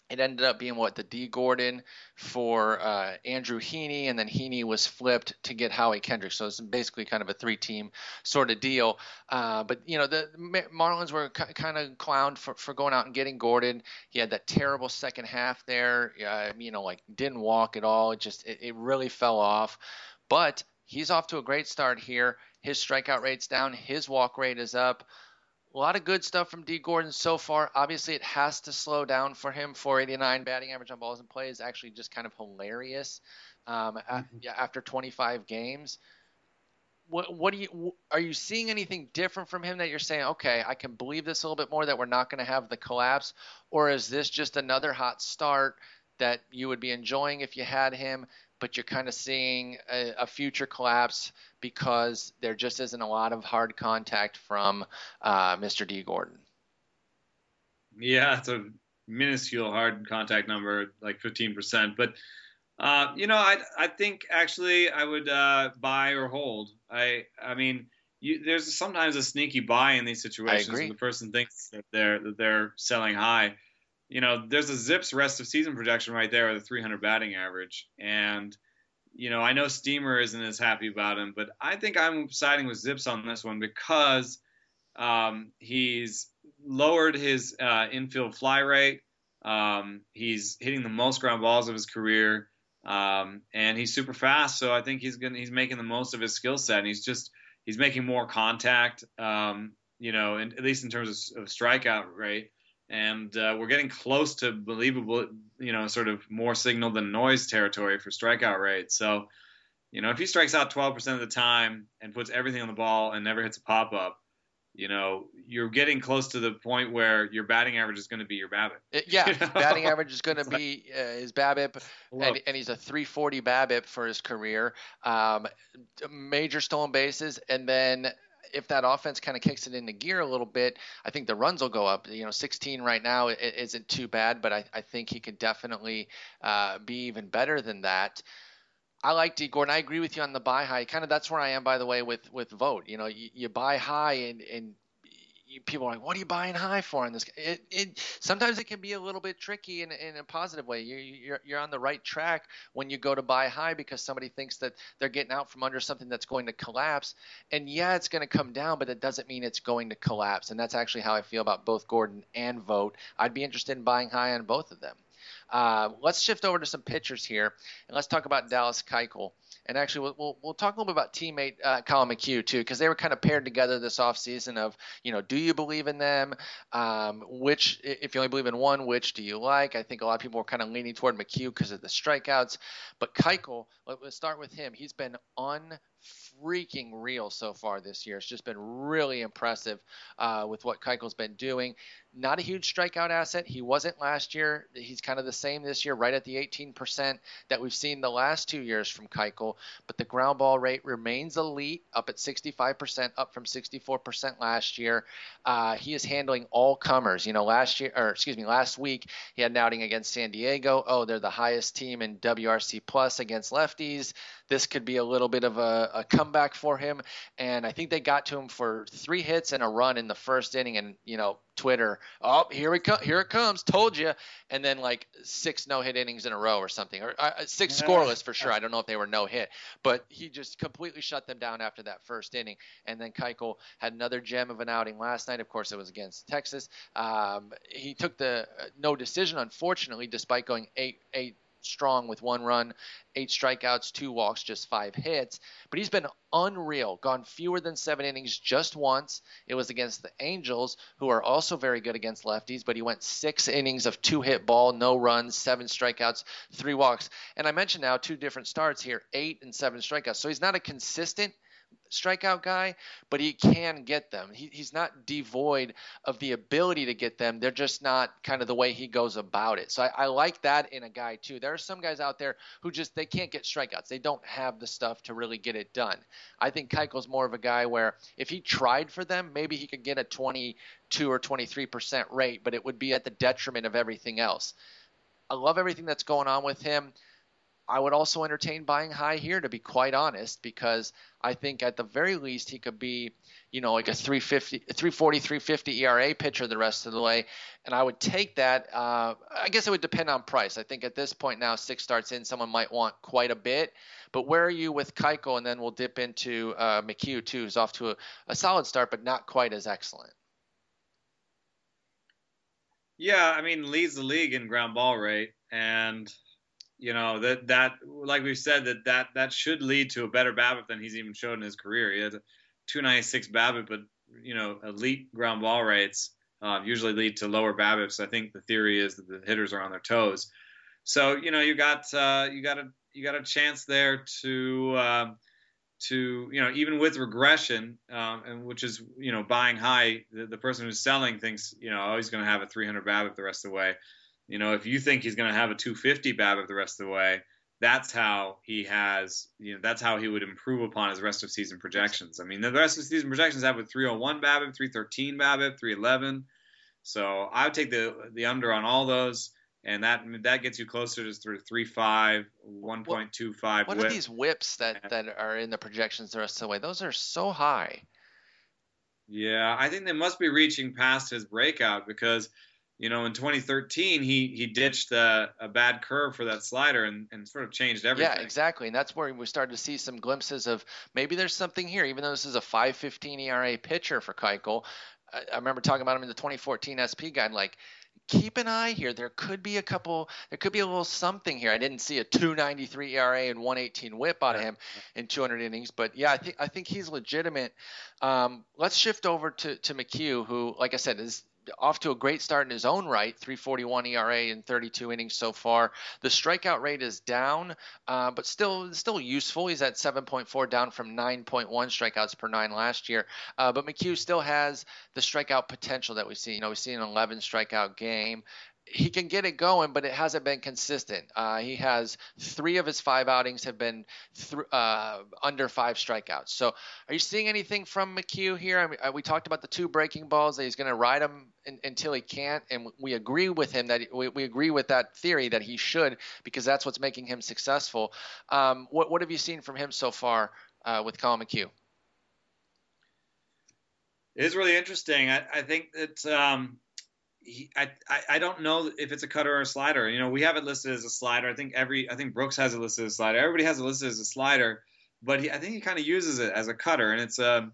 It ended up being what the Dee Gordon for uh, Andrew Heaney, and then Heaney was flipped to get Howie Kendrick. So it's basically kind of a three-team sort of deal. Uh, but you know, the Marlins were k- kind of clowned for, for going out and getting Gordon. He had that terrible second half there. Uh, you know, like didn't walk at all. It just it, it really fell off. But he's off to a great start here. His strikeout rate's down. His walk rate is up a lot of good stuff from Dee Gordon so far. Obviously, it has to slow down for him. 489 batting average on balls in play is actually just kind of hilarious um, mm-hmm. after 25 games. What, what do you are you seeing anything different from him that you're saying okay I can believe this a little bit more that we're not going to have the collapse or is this just another hot start that you would be enjoying if you had him but you're kind of seeing a, a, future collapse because there just isn't a lot of hard contact from uh, Mr. Dee Gordon. Yeah, it's a minuscule hard contact number, like 15%. But uh, you know, I I think actually I would uh, buy or hold. I I mean, you, there's sometimes a sneaky buy in these situations. When the person thinks that they're that they're selling high you know, there's a Zips rest of season projection right there with a 300 batting average. And, you know, I know Steamer isn't as happy about him, but I think I'm siding with Zips on this one because um, he's lowered his uh, infield fly rate. Um, he's hitting the most ground balls of his career. Um, and he's super fast, so I think he's gonna he's making the most of his skill set, and he's just he's making more contact, um, you know, in, at least in terms of, of strikeout rate and uh, we're getting close to believable, you know, sort of more signal than noise territory for strikeout rate. So, you know, if he strikes out 12% of the time and puts everything on the ball and never hits a pop up, you know, you're getting close to the point where your batting average is going to be your BABIP. Uh, yeah, you know? batting average is going to be uh, his BABIP, and, and, he's a 340 BABIP for his career. Um, major stolen bases, and then if that offense kind of kicks it into gear a little bit, I think the runs will go up. You know, 16 right now isn't too bad, but I, I think he could definitely uh, be even better than that. I like Dee Gordon. I agree with you on the buy high. Kind of that's where I am, by the way, with with Vogt. You know, you, you buy high and and people are like, "What are you buying high for?" In this, it, it sometimes it can be a little bit tricky in, in a positive way. You're, you're you're on the right track when you go to buy high because somebody thinks that they're getting out from under something that's going to collapse. And yeah, it's going to come down, but it doesn't mean it's going to collapse. And that's actually how I feel about both Gordon and Vogt. I'd be interested in buying high on both of them. Uh, let's shift over to some pitchers here, and let's talk about Dallas Keuchel. And actually, we'll, we'll, we'll talk a little bit about teammate uh, Collin McHugh too, because they were kind of paired together this offseason of, you know, do you believe in them? Um, which, if you only believe in one, which do you like? I think a lot of people were kind of leaning toward McHugh because of the strikeouts. But Keuchel, let, us start with him. He's been un freaking real so far this year. It's just been really impressive uh, with what Keuchel's been doing. Not a huge strikeout asset. He wasn't last year. He's kind of the same this year, right at the 18% that we've seen the last two years from Keuchel. But the ground ball rate remains elite, up at 65%, up from 64% last year. Uh, he is handling all comers. You know, last year, or excuse me, last week he had an outing against San Diego. Oh, they're the highest team in WRC plus against lefties this could be a little bit of a, a, comeback for him. And I think they got to him for three hits and a run in the first inning. And you know, Twitter, oh here we come, here it comes, told you. And then like six no hit innings in a row or something, or uh, six scoreless for sure. I don't know if they were no hit, but he just completely shut them down after that first inning. And then Keuchel had another gem of an outing last night. Of course, it was against Texas. Um, he took the uh, no decision, unfortunately, despite going eight eight strong with one run, eight strikeouts, two walks, just five hits. But he's been unreal, gone fewer than seven innings just once. It was against the Angels, who are also very good against lefties, but he went six innings of two hit ball, no runs, seven strikeouts, three walks. And I mentioned now two different starts here, eight and seven strikeouts. So he's not a consistent strikeout guy, but he can get them. He, he's not devoid of the ability to get them. They're just not kind of the way he goes about it. So I, I like that in a guy too. There are some guys out there who just they can't get strikeouts. They don't have the stuff to really get it done. I think Keuchel's more of a guy where if he tried for them, maybe he could get a 22 or 23 percent rate, but it would be at the detriment of everything else. I love everything that's going on with him. I would also entertain buying high here, to be quite honest, because I think at the very least he could be, you know, like a 350, 340, 350 ERA pitcher the rest of the way, and I would take that. Uh, I guess it would depend on price. I think at this point now, six starts in, someone might want quite a bit. But where are you with Keuchel? And then we'll dip into uh, McHugh too, who's off to a, a solid start, but not quite as excellent. Yeah, I mean, leads the league in ground ball rate, and you know that that like we've said that that that should lead to a better BABIP than he's even showed in his career. He has a 296 BABIP, but you know elite ground ball rates uh, usually lead to lower BABIPs. I think the theory is that the hitters are on their toes. So you know you got uh, you got a you got a chance there to uh, to you know even with regression um, and which is you know buying high the, the person who's selling thinks you know oh he's going to have a 300 BABIP the rest of the way you know, if you think he's going to have a 250 BABIP the rest of the way, that's how he has, you know, that's how he would improve upon his rest of season projections. I mean, the rest of season projections have with 301 BABIP, 313 BABIP, 311. So I would take the the under on all those, and that that gets you closer to sort of 3.5, 1.25. What, what are these whips that that are in the projections the rest of the way? Those are so high. Yeah, I think they must be reaching past his breakout because you know, in 2013, he he ditched a, a bad curve for that slider and, and sort of changed everything. Yeah, exactly, and that's where we started to see some glimpses of maybe there's something here. Even though this is a 5.15 ERA pitcher for Keuchel, I, I remember talking about him in the 2014 SP guide, like keep an eye here. There could be a couple. There could be a little something here. I didn't see a 293 ERA and 118 WHIP out of him in 200 innings, but yeah, I think I think he's legitimate. Um, let's shift over to to McHugh, who, like I said, is off to a great start in his own right 341 ERA in 32 innings so far. The strikeout rate is down, uh, but still still useful. He's at 7.4, down from 9.1 strikeouts per nine last year. Uh, but McHugh still has the strikeout potential that we see. You know, we see an 11 strikeout game he can get it going, but it hasn't been consistent. Uh, he has three of his five outings have been th- uh, under five strikeouts. So, are you seeing anything from McHugh here? I mean, uh, we talked about the two breaking balls that he's going to ride them in, until he can't, and we agree with him that we, we, agree with that theory that he should because that's what's making him successful. Um, what, what have you seen from him so far uh, with Collin McHugh? It is really interesting. I, I think that. Um he, I, I don't know if it's a cutter or a slider. You know, we have it listed as a slider. I think every I think Brooks has it listed as a slider. Everybody has it listed as a slider, but he, I think he kind of uses it as a cutter, and it's a um,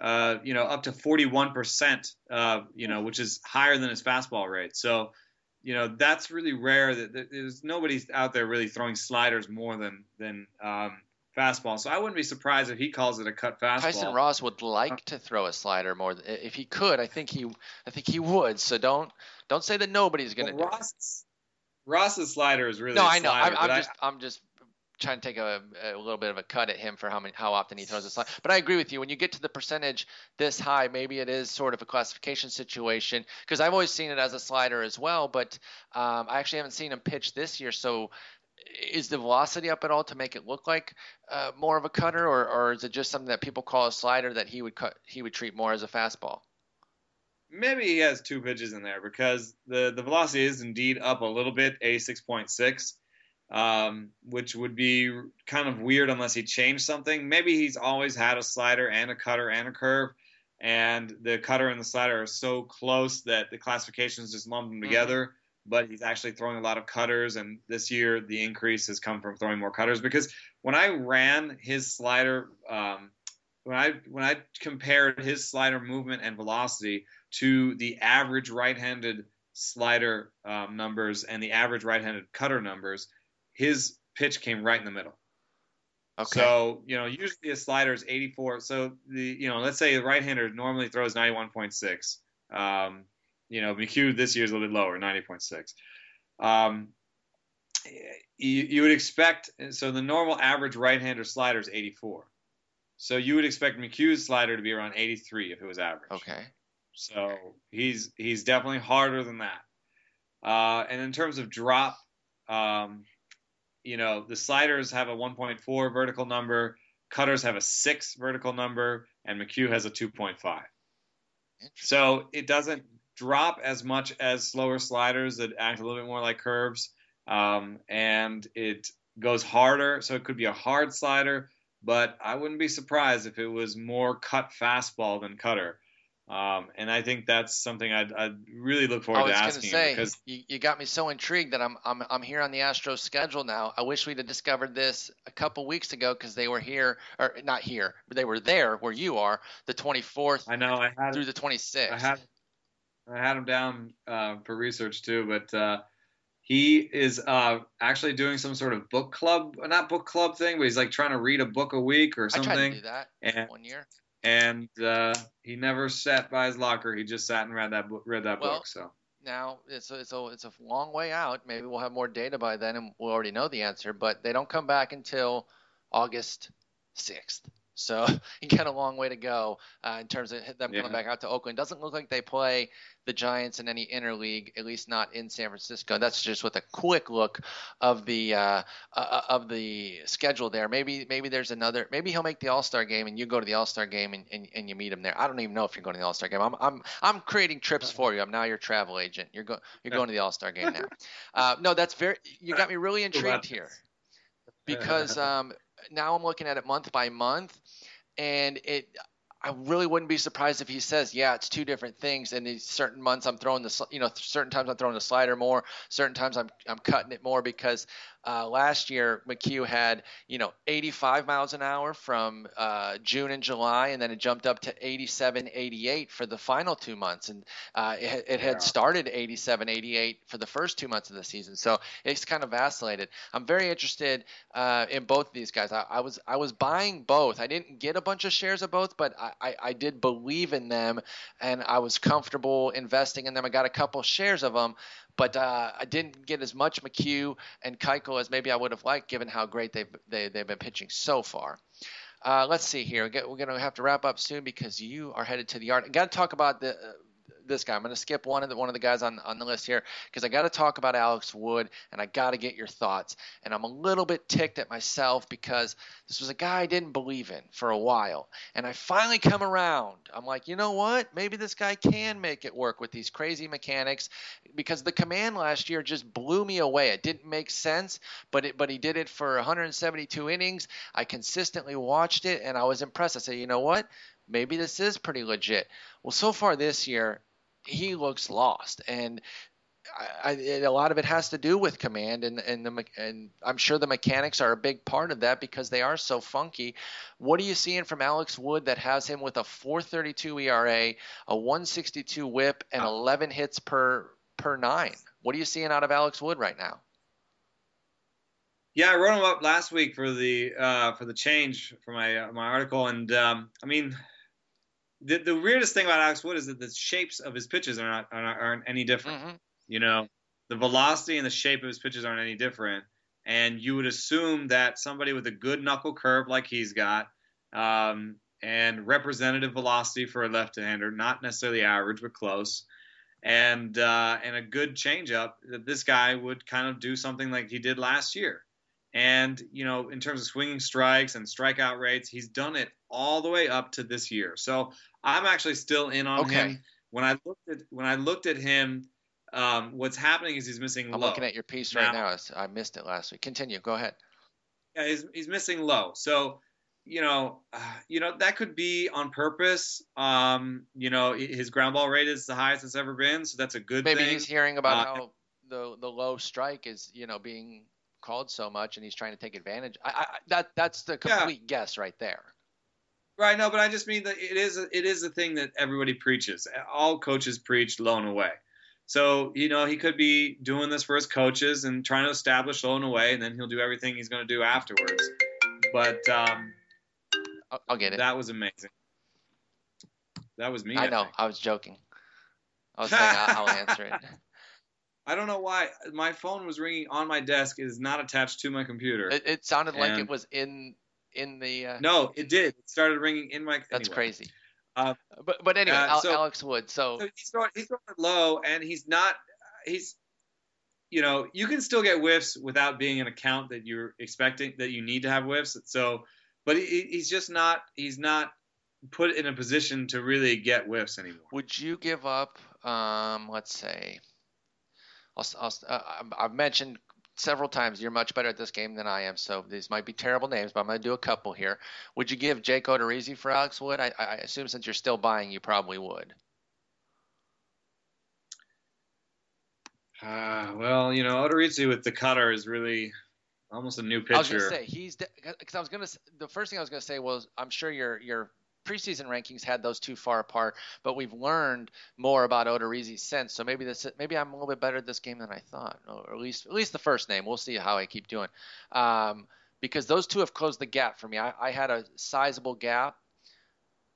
uh, you know up to 41 percent, uh, you know, which is higher than his fastball rate. So, you know, that's really rare. That there's nobody out there really throwing sliders more than than um, fastball. So I wouldn't be surprised if he calls it a cut fastball. Tyson Ross would like to throw a slider more. If he could, I think he, I think he would. So don't don't say that nobody's going to well, do Ross, Ross's slider is really no. I know. Slider, I'm, I'm just I, I'm just trying to take a, a, little bit of a cut at him for how many how often he throws a slide. But I agree with you. When you get to the percentage this high, maybe it is sort of a classification situation because I've always seen it as a slider as well. But um, I actually haven't seen him pitch this year, so is the velocity up at all to make it look like uh, more of a cutter, or, or is it just something that people call a slider that he would cut, he would treat more as a fastball? Maybe he has two pitches in there because the the velocity is indeed up a little bit, a six point six, um, which would be kind of weird unless he changed something. Maybe he's always had a slider and a cutter and a curve, and the cutter and the slider are so close that the classifications just lump them mm-hmm. together. Mm-hmm but he's actually throwing a lot of cutters. And this year, the increase has come from throwing more cutters because when I ran his slider, um, when I when I compared his slider movement and velocity to the average right-handed slider um, numbers and the average right-handed cutter numbers, his pitch came right in the middle. Okay. So, you know, usually a slider is 84. So, the you know, let's say the right hander normally throws 91.6. Um, you know, McHugh this year is a little bit lower, 90.6. Um, you, you would expect, so the normal average right hander slider is 84. So you would expect McHugh's slider to be around 83 if it was average. Okay. So he's he's definitely harder than that. Uh, and in terms of drop, um, you know, the sliders have a 1.4 vertical number, cutters have a six vertical number, and McHugh has a 2.5. So it doesn't drop as much as slower sliders that act a little bit more like curves, um, and it goes harder. So it could be a hard slider, but I wouldn't be surprised if it was more cut fastball than cutter. Um, and I think that's something I'd, I'd really look forward I was to asking say, because you, you got me so intrigued that I'm I'm I'm here on the Astros schedule now. I wish we'd have discovered this a couple weeks ago because they were here or not here, but they were there where you are, the 24th I know I had through the 26th. I had I had him down uh, for research too, but uh, he is uh, actually doing some sort of book club, not book club thing, but he's like trying to read a book a week or something. I tried to do that And one year. and uh, he never sat by his locker. He just sat and read that book. Read that Well, book. So Now it's a, it's a it's a long way out. Maybe we'll have more data by then, and we'll already know the answer. But they don't come back until August 6th. So you got a long way to go uh, in terms of them coming back out to Oakland. Doesn't look like they play the Giants in any interleague, at least not in San Francisco. That's just with a quick look of the uh, uh, of the schedule there. Maybe maybe there's another. Maybe he'll make the All Star game, and you go to the All Star game, and, and, and you meet him there. I don't even know if you're going to the All Star game. I'm I'm I'm creating trips for you. I'm now your travel agent. You're going you're going to the All Star game now. Uh, no, that's very. You got me really intrigued here because um, now I'm looking at it month by month, and it. I really wouldn't be surprised if he says, "Yeah, it's two different things." And these certain months I'm throwing the, you know, certain times I'm throwing the slider more, certain times I'm I'm cutting it more because uh, last year McHugh had, you know, 85 miles an hour from uh, June and July, and then it jumped up to 87, 88 for the final two months, and uh, it, it had Yeah. started 87, 88 for the first two months of the season. So it's kind of vacillated. I'm very interested uh, in both of these guys. I, I was I was buying both. I didn't get a bunch of shares of both, but I, I, I did believe in them, and I was comfortable investing in them. I got a couple shares of them, but uh, I didn't get as much McHugh and Keuchel as maybe I would have liked, given how great they've they, they've been pitching so far. Uh, let's see here. We're going to have to wrap up soon because you are headed to the yard. I Got to talk about the. This guy. I'm going to skip one of the one of the guys on on the list here because I got to talk about Alex Wood and I got to get your thoughts. And I'm a little bit ticked at myself because this was a guy I didn't believe in for a while, and I finally come around. I'm like, you know what? Maybe this guy can make it work with these crazy mechanics because the command last year just blew me away. It didn't make sense, but it but he did it for 172 innings. I consistently watched it and I was impressed. I said, you know what? Maybe this is pretty legit. Well, so far this year, he looks lost, and I, I, a lot of it has to do with command, and and the and I'm sure the mechanics are a big part of that because they are so funky. What are you seeing from Alex Wood that has him with a 4.32 ERA, a 162 WHIP, and 11 hits per per nine? What are you seeing out of Alex Wood right now? Yeah, I wrote him up last week for the uh, for the change for my uh, my article, and um, I mean, the the weirdest thing about Alex Wood is that the shapes of his pitches are not are, aren't any different. hmm You know, the velocity and the shape of his pitches aren't any different, and you would assume that somebody with a good knuckle curve like he's got, um, and representative velocity for a left-hander, not necessarily average but close, and uh, and a good changeup, that this guy would kind of do something like he did last year. And you know, in terms of swinging strikes and strikeout rates, he's done it all the way up to this year. So I'm actually still in on Okay. him. When I looked at when I looked at him, um, what's happening is he's missing I'm low. looking at your piece right Now- now. I missed it last week. Continue. Go ahead. Yeah, he's, he's missing low. So, you know, uh, you know that could be on purpose. Um, you know, his ground ball rate is the highest it's ever been, so that's a good Maybe thing. he's hearing about Uh, how the the low strike is, you know, being called so much, and he's trying to take advantage. I, I, that that's the Yeah. complete guess right there. Right. No, but I just mean that it is a, it is a thing that everybody preaches. All coaches preach low and away. So you know he could be doing this for his coaches and trying to establish low and away, and then he'll do everything he's going to do afterwards. But um, I'll, I'll get it. that was amazing. That was me. I know. think. I was joking. I was saying I'll, answer it. I don't know why my phone was ringing on my desk. It is not attached to my computer. It, it sounded like it was in in the. Uh, no, it did. It started ringing in my. that's anyway. crazy. Uh, but but anyway, uh, so- Alex Wood. So, So he's throwing, he's low, and he's not. He's, you know, you can still get whiffs without being an account that you're expecting that you need to have whiffs. So, but he, he's just not. He's not put in a position to really get whiffs anymore. would you give up? Um, let's say. I'll, I'll, uh, I've mentioned several times you're much better at this game than I am. So these might be terrible names, but I'm going to do a couple here. Would you give Jake Odorizzi for Alex Wood? I, I assume since you're still buying, you probably would. Uh, well, you know, Odorizzi with the cutter is really almost a new pitcher. I was gonna say he's because I was gonna the first thing I was gonna say was I'm sure your your preseason rankings had those too far apart, but we've learned more about Odorizzi since. So maybe this maybe I'm a little bit better at this game than I thought, or at least at least the first name. We'll see how I keep doing, um, because those two have closed the gap for me. I, I had a sizable gap.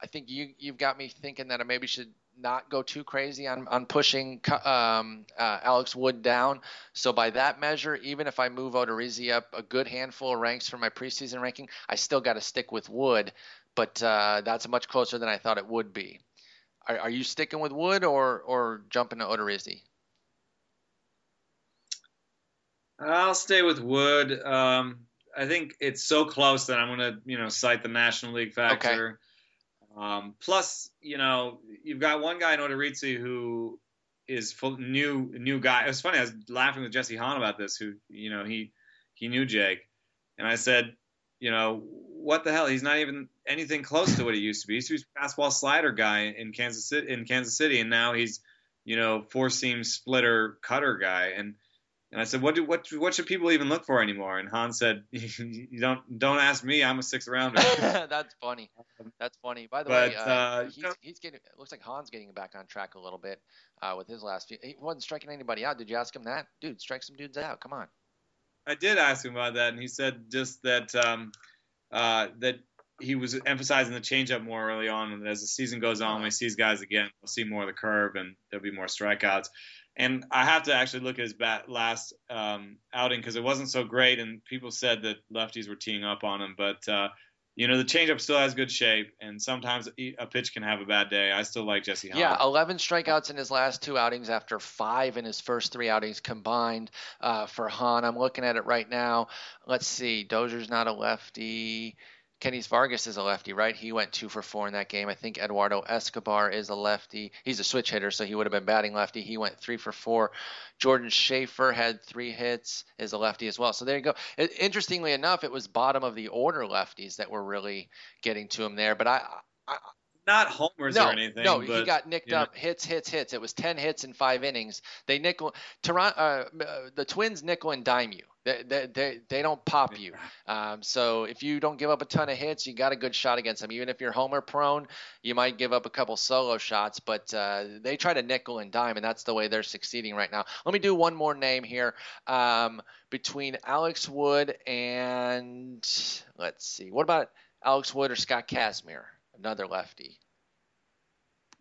I think you you've got me thinking that I maybe should not go too crazy on on pushing um, uh, Alex Wood down. So by that measure, even if I move Odorizzi up a good handful of ranks for my preseason ranking, I still got to stick with Wood. But uh, that's much closer than I thought it would be. Are, are you sticking with Wood or or jumping to Odorizzi? I'll stay with Wood. Um, I think it's so close that I'm going to, you know, cite the National League factor. Um, plus, you know, you've got one guy in Odorizzi who is full, new new guy. It was funny. I was laughing with Jesse Hahn about this. Who, you know, he he knew Jake, and I said, you know, what the hell? He's not even anything close to what he used to be. He used to be a fastball slider guy in Kansas City, in Kansas City, and now he's, you know, four seam splitter cutter guy. And and I said, what do what what should people even look for anymore? And Hahn said, you don't don't ask me. I'm a sixth rounder. That's funny. That's funny. By the But, way, uh, uh, he's, he's getting. It looks like Hahn's getting back on track a little bit uh, with his last few. He wasn't striking anybody out. Did you ask him that, dude? Strike some dudes out. Come on. I did ask him about that, and he said just that um, uh, that he was emphasizing the changeup more early on, and as the season goes on, when he sees guys again, we'll see more of the curve, and there'll be more strikeouts. And I have to actually look at his bat last um, outing because it wasn't so great, and people said that lefties were teeing up on him, but. Uh, you know the changeup still has good shape, and sometimes a pitch can have a bad day. I still like Jesse. Hahn. Yeah, 11 strikeouts in his last two outings after five in his first three outings combined uh, for Hahn. I'm looking at it right now. Let's see. Dozier's not a lefty. Kennys Vargas is a lefty, right? He went two for four in that game. I think Eduardo Escobar is a lefty. He's a switch hitter, so he would have been batting lefty. He went three for four. Jordan Schafer had three hits, is a lefty as well. So there you go. It, interestingly enough, it was bottom of the order lefties that were really getting to him there. But I, I not homers no, or anything. No, but, he got nicked you know. up. Hits, hits, hits. It was ten hits in five innings. They nickel. Toronto, uh, the Twins nickel and dime you. They, they, they, they don't pop you. Um, so if you don't give up a ton of hits, you got a good shot against them. Even if you're homer prone, you might give up a couple solo shots, but uh, they try to nickel and dime, and that's the way they're succeeding right now. Let me do one more name here. Um, between Alex Wood and let's see, what about Alex Wood or Scott Kazmir, another lefty?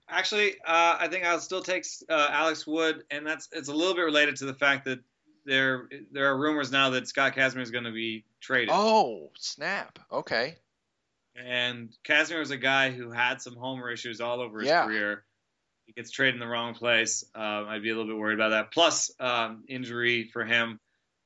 Actually, uh, I think I'll still take uh, Alex Wood, and that's it's a little bit related to the fact that there there are rumors now that Scott Kazmir is going to be traded. Oh, snap. Okay. And Kazmir was a guy who had some homer issues all over his Yeah. career. He gets traded in the wrong place. Um, I'd be a little bit worried about that. Plus, um, injury for him.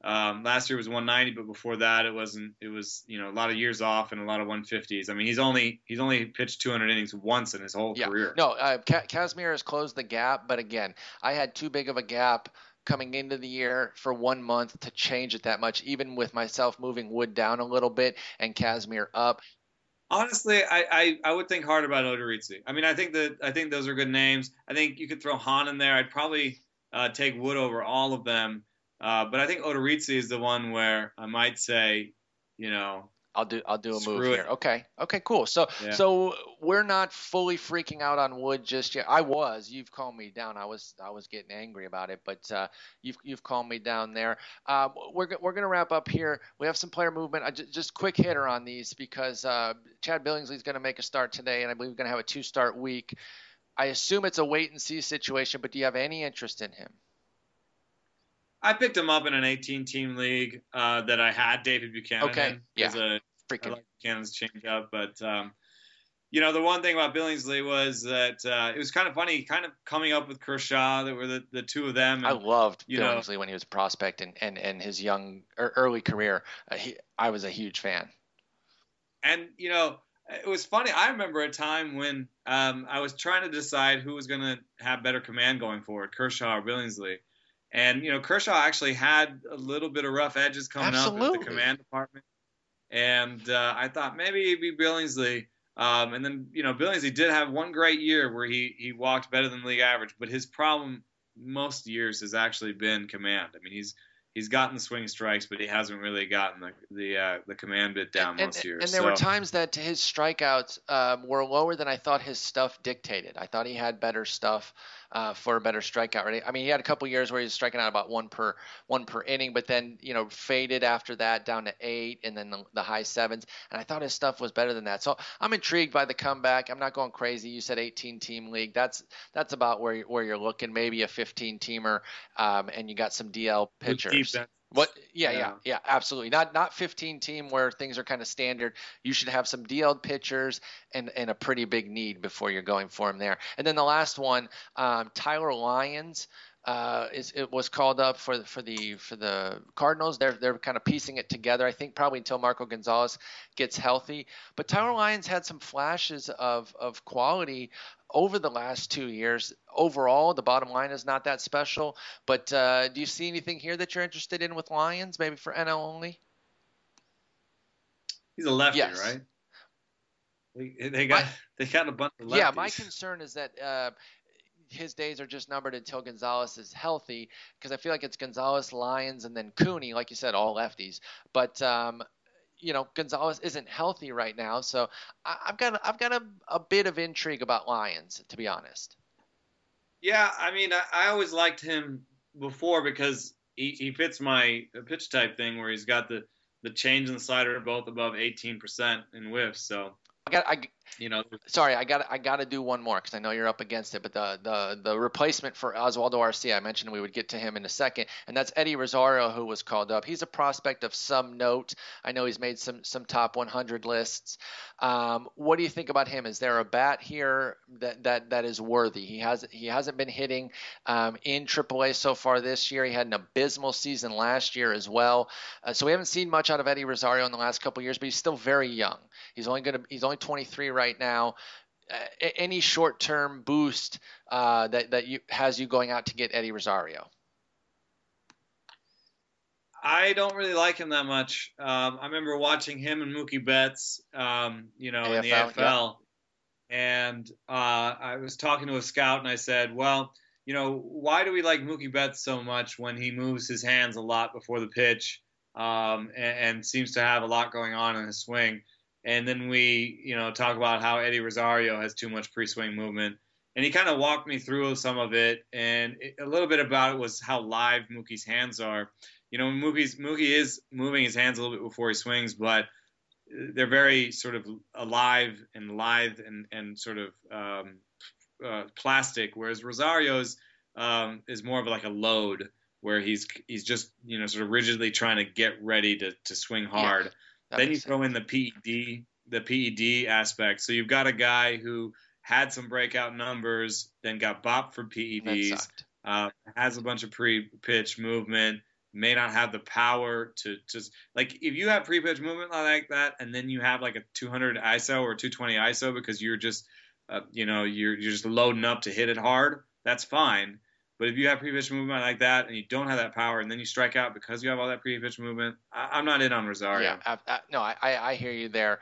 Um, last year was 190, but before that it wasn't. It was you know a lot of years off and a lot of 150s. I mean, he's only he's only pitched 200 innings once in his whole Yeah. career. No, uh, Kazmir has closed the gap, but again, I had too big of a gap coming into the year for one month to change it that much, even with myself moving Wood down a little bit and Kazmir up. Honestly, I, I, I would think hard about Odorizzi. I mean, I think that I think those are good names. I think you could throw Hahn in there. I'd probably uh, take Wood over all of them. Uh, but I think Odorizzi is the one where I might say, you know, I'll do I'll do a Screw move it. here. Okay. Okay, cool. So Yeah. so we're not fully freaking out on Wood just yet. I was. You've calmed me down. I was I was getting angry about it, but uh, you've you've calmed me down there. Um, we're we're gonna wrap up here. We have some player movement. I ju- just quick hitter on these because uh, Chad Billingsley's gonna make a start today, and I believe we're gonna have a two start week. I assume it's a wait and see situation, but do you have any interest in him? I picked him up in an 18 team league uh, that I had David Buchanan Okay, yeah. A, I Freaking like Buchanan's changeup, but um, you know the one thing about Billingsley was that uh, it was kind of funny, kind of coming up with Kershaw. That were the, the two of them. I loved you know- Billingsley when he was a prospect and, and, and his young er, early career. Uh, he, I was a huge fan. and you know it was funny. I remember a time when um, I was trying to decide who was going to have better command going forward, Kershaw or Billingsley. And you know Kershaw actually had a little bit of rough edges coming up Absolutely. at the command department, and uh, I thought maybe it'd be Billingsley. Um, and then you know Billingsley did have one great year where he he walked better than league average, but his problem most years has actually been command. I mean he's he's gotten the swing strikes, but he hasn't really gotten the the uh, the command bit down and, most years. and there so. were times that his strikeouts um, were lower than I thought his stuff dictated. I thought he had better stuff uh, for a better strikeout rate. I mean, he had a couple years where he was striking out about one per one per inning, but then you know faded after that down to eight, and then the, the high sevens. And I thought his stuff was better than that. So I'm intrigued by the comeback. I'm not going crazy. You said 18 team league. That's that's about where where you're looking. Maybe a 15 teamer, um, and you got some DL pitchers. What? Yeah, yeah, Yeah. yeah, absolutely. Not not 15 team where things are kind of standard. You should have some DL pitchers and and a pretty big need before you're going for him there. And then the last one, um, Tyler Lyons. Uh, is it was called up for the- for the for the Cardinals. They're they're kind of piecing it together. I think probably until Marco Gonzalez gets healthy. But Tyler Lyons had some flashes of of quality over the last two years. Overall, the bottom line is not that special. But uh, do you see anything here that you're interested in with Lyons, maybe for NL only? He's a lefty, Yes. right? They, they got My- they got a bunch of lefties. Yeah, my concern is that uh, his days are just numbered until Gonzalez is healthy, because I feel like it's Gonzalez, Lyons, and then Cooney, like you said, all lefties. But um, you know, Gonzalez isn't healthy right now, so I, I've got I've got a, a bit of intrigue about Lyons, to be honest. Yeah, I mean, I, I always liked him before because he, he fits my pitch type thing where he's got the the change and the slider both above 18% in whiffs. So I got I, you know, sorry, I got I got to do one more because I know you're up against it. But the the the replacement for Oswaldo Arcia, I mentioned we would get to him in a second, and that's Eddie Rosario, who was called up. He's a prospect of some note. I know he's made some some top 100 lists. Um, what do you think about him? Is there a bat here that that that is worthy? He has he hasn't been hitting um, in AAA so far this year. He had an abysmal season last year as well. Uh, so we haven't seen much out of Eddie Rosario in the last couple years, but he's still very young. He's only going to he's only 23 right now. Uh, any short-term boost uh, that that you has you going out to get Eddie Rosario? I don't really like him that much. Um, I remember watching him and Mookie Betts, um, you know, in the AFL, AFL, and uh, I was talking to a scout, and I said, "Well, you know, why do we like Mookie Betts so much when he moves his hands a lot before the pitch, um, and, and seems to have a lot going on in his swing?" And then we, you know, talk about how Eddie Rosario has too much pre-swing movement. And he kind of walked me through some of it, and it, a little bit about it was how live Mookie's hands are you know, Mookie's Mookie is moving his hands a little bit before he swings, but they're very sort of alive and lithe and and sort of um, uh, plastic, whereas Rosario's um, is more of like a load where he's he's just you know sort of rigidly trying to get ready to to swing hard. That then you throw in the PED the PED aspect, so you've got a guy who had some breakout numbers, then got bopped for PEDs uh, has a bunch of pre-pitch movement, may not have the power to just like if you have pre-pitch movement like that, and then you have like a 200 ISO or 220 ISO because you're just, uh, you know, you're you're just loading up to hit it hard. That's fine. But if you have pre-pitch movement like that and you don't have that power, and then you strike out because you have all that pre-pitch movement, I, I'm not in on Rosario. Yeah, I, I, uh, no, I, I I hear you there.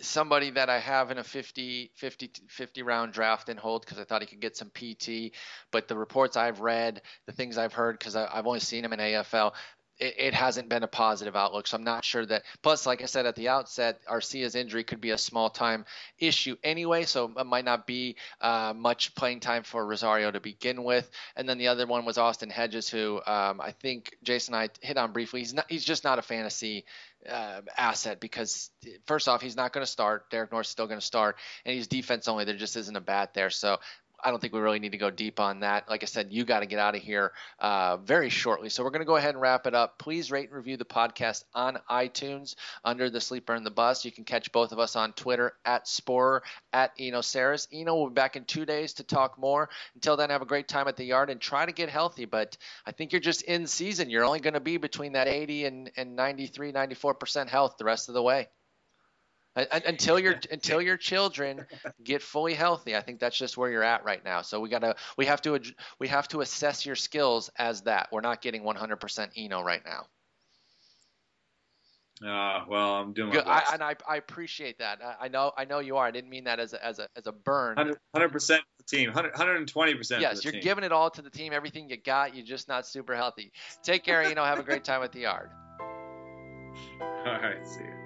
Somebody that I have in a 50, 50, 50 round draft and hold because I thought he could get some PT, but the reports I've read, the things I've heard because I've only seen him in AFL, it, it, hasn't been a positive outlook. So I'm not sure that. Plus, like I said at the outset, Arcia's injury could be a small time issue anyway, so it might not be uh, much playing time for Rosario to begin with. And then the other one was Austin Hedges, who um, I think Jason and I hit on briefly. He's not. He's just not a fantasy uh, asset because first off, he's not going to start. Derek Norris is still going to start, and he's defense only. There just isn't a bat there. So I don't think we really need to go deep on that. Like I said, you got to get out of here uh, very shortly. So we're going to go ahead and wrap it up. Please rate and review the podcast on iTunes under the Sleeper and the Bust. You can catch both of us on Twitter at Sporer, at Eno Sarris. Eno will be back in two days to talk more. Until then, have a great time at the yard and try to get healthy. But I think you're just in season. You're only going to be between that 80 and, and 93, 94% health the rest of the way until your until your children get fully healthy. I think that's just where you're at right now. So we gotta we have to we have to assess your skills as that. We're not getting 100% Eno right now. Uh, well, I'm doing Good. I, and I, I appreciate that. I, I, know I know you are. I didn't mean that as a as a as a burn. 100 percent the team. 120 percent. Yes, you're team. giving it all to the team. Everything you got. You're just not super healthy. Take care. You know, have a great time at the yard. All right. See you.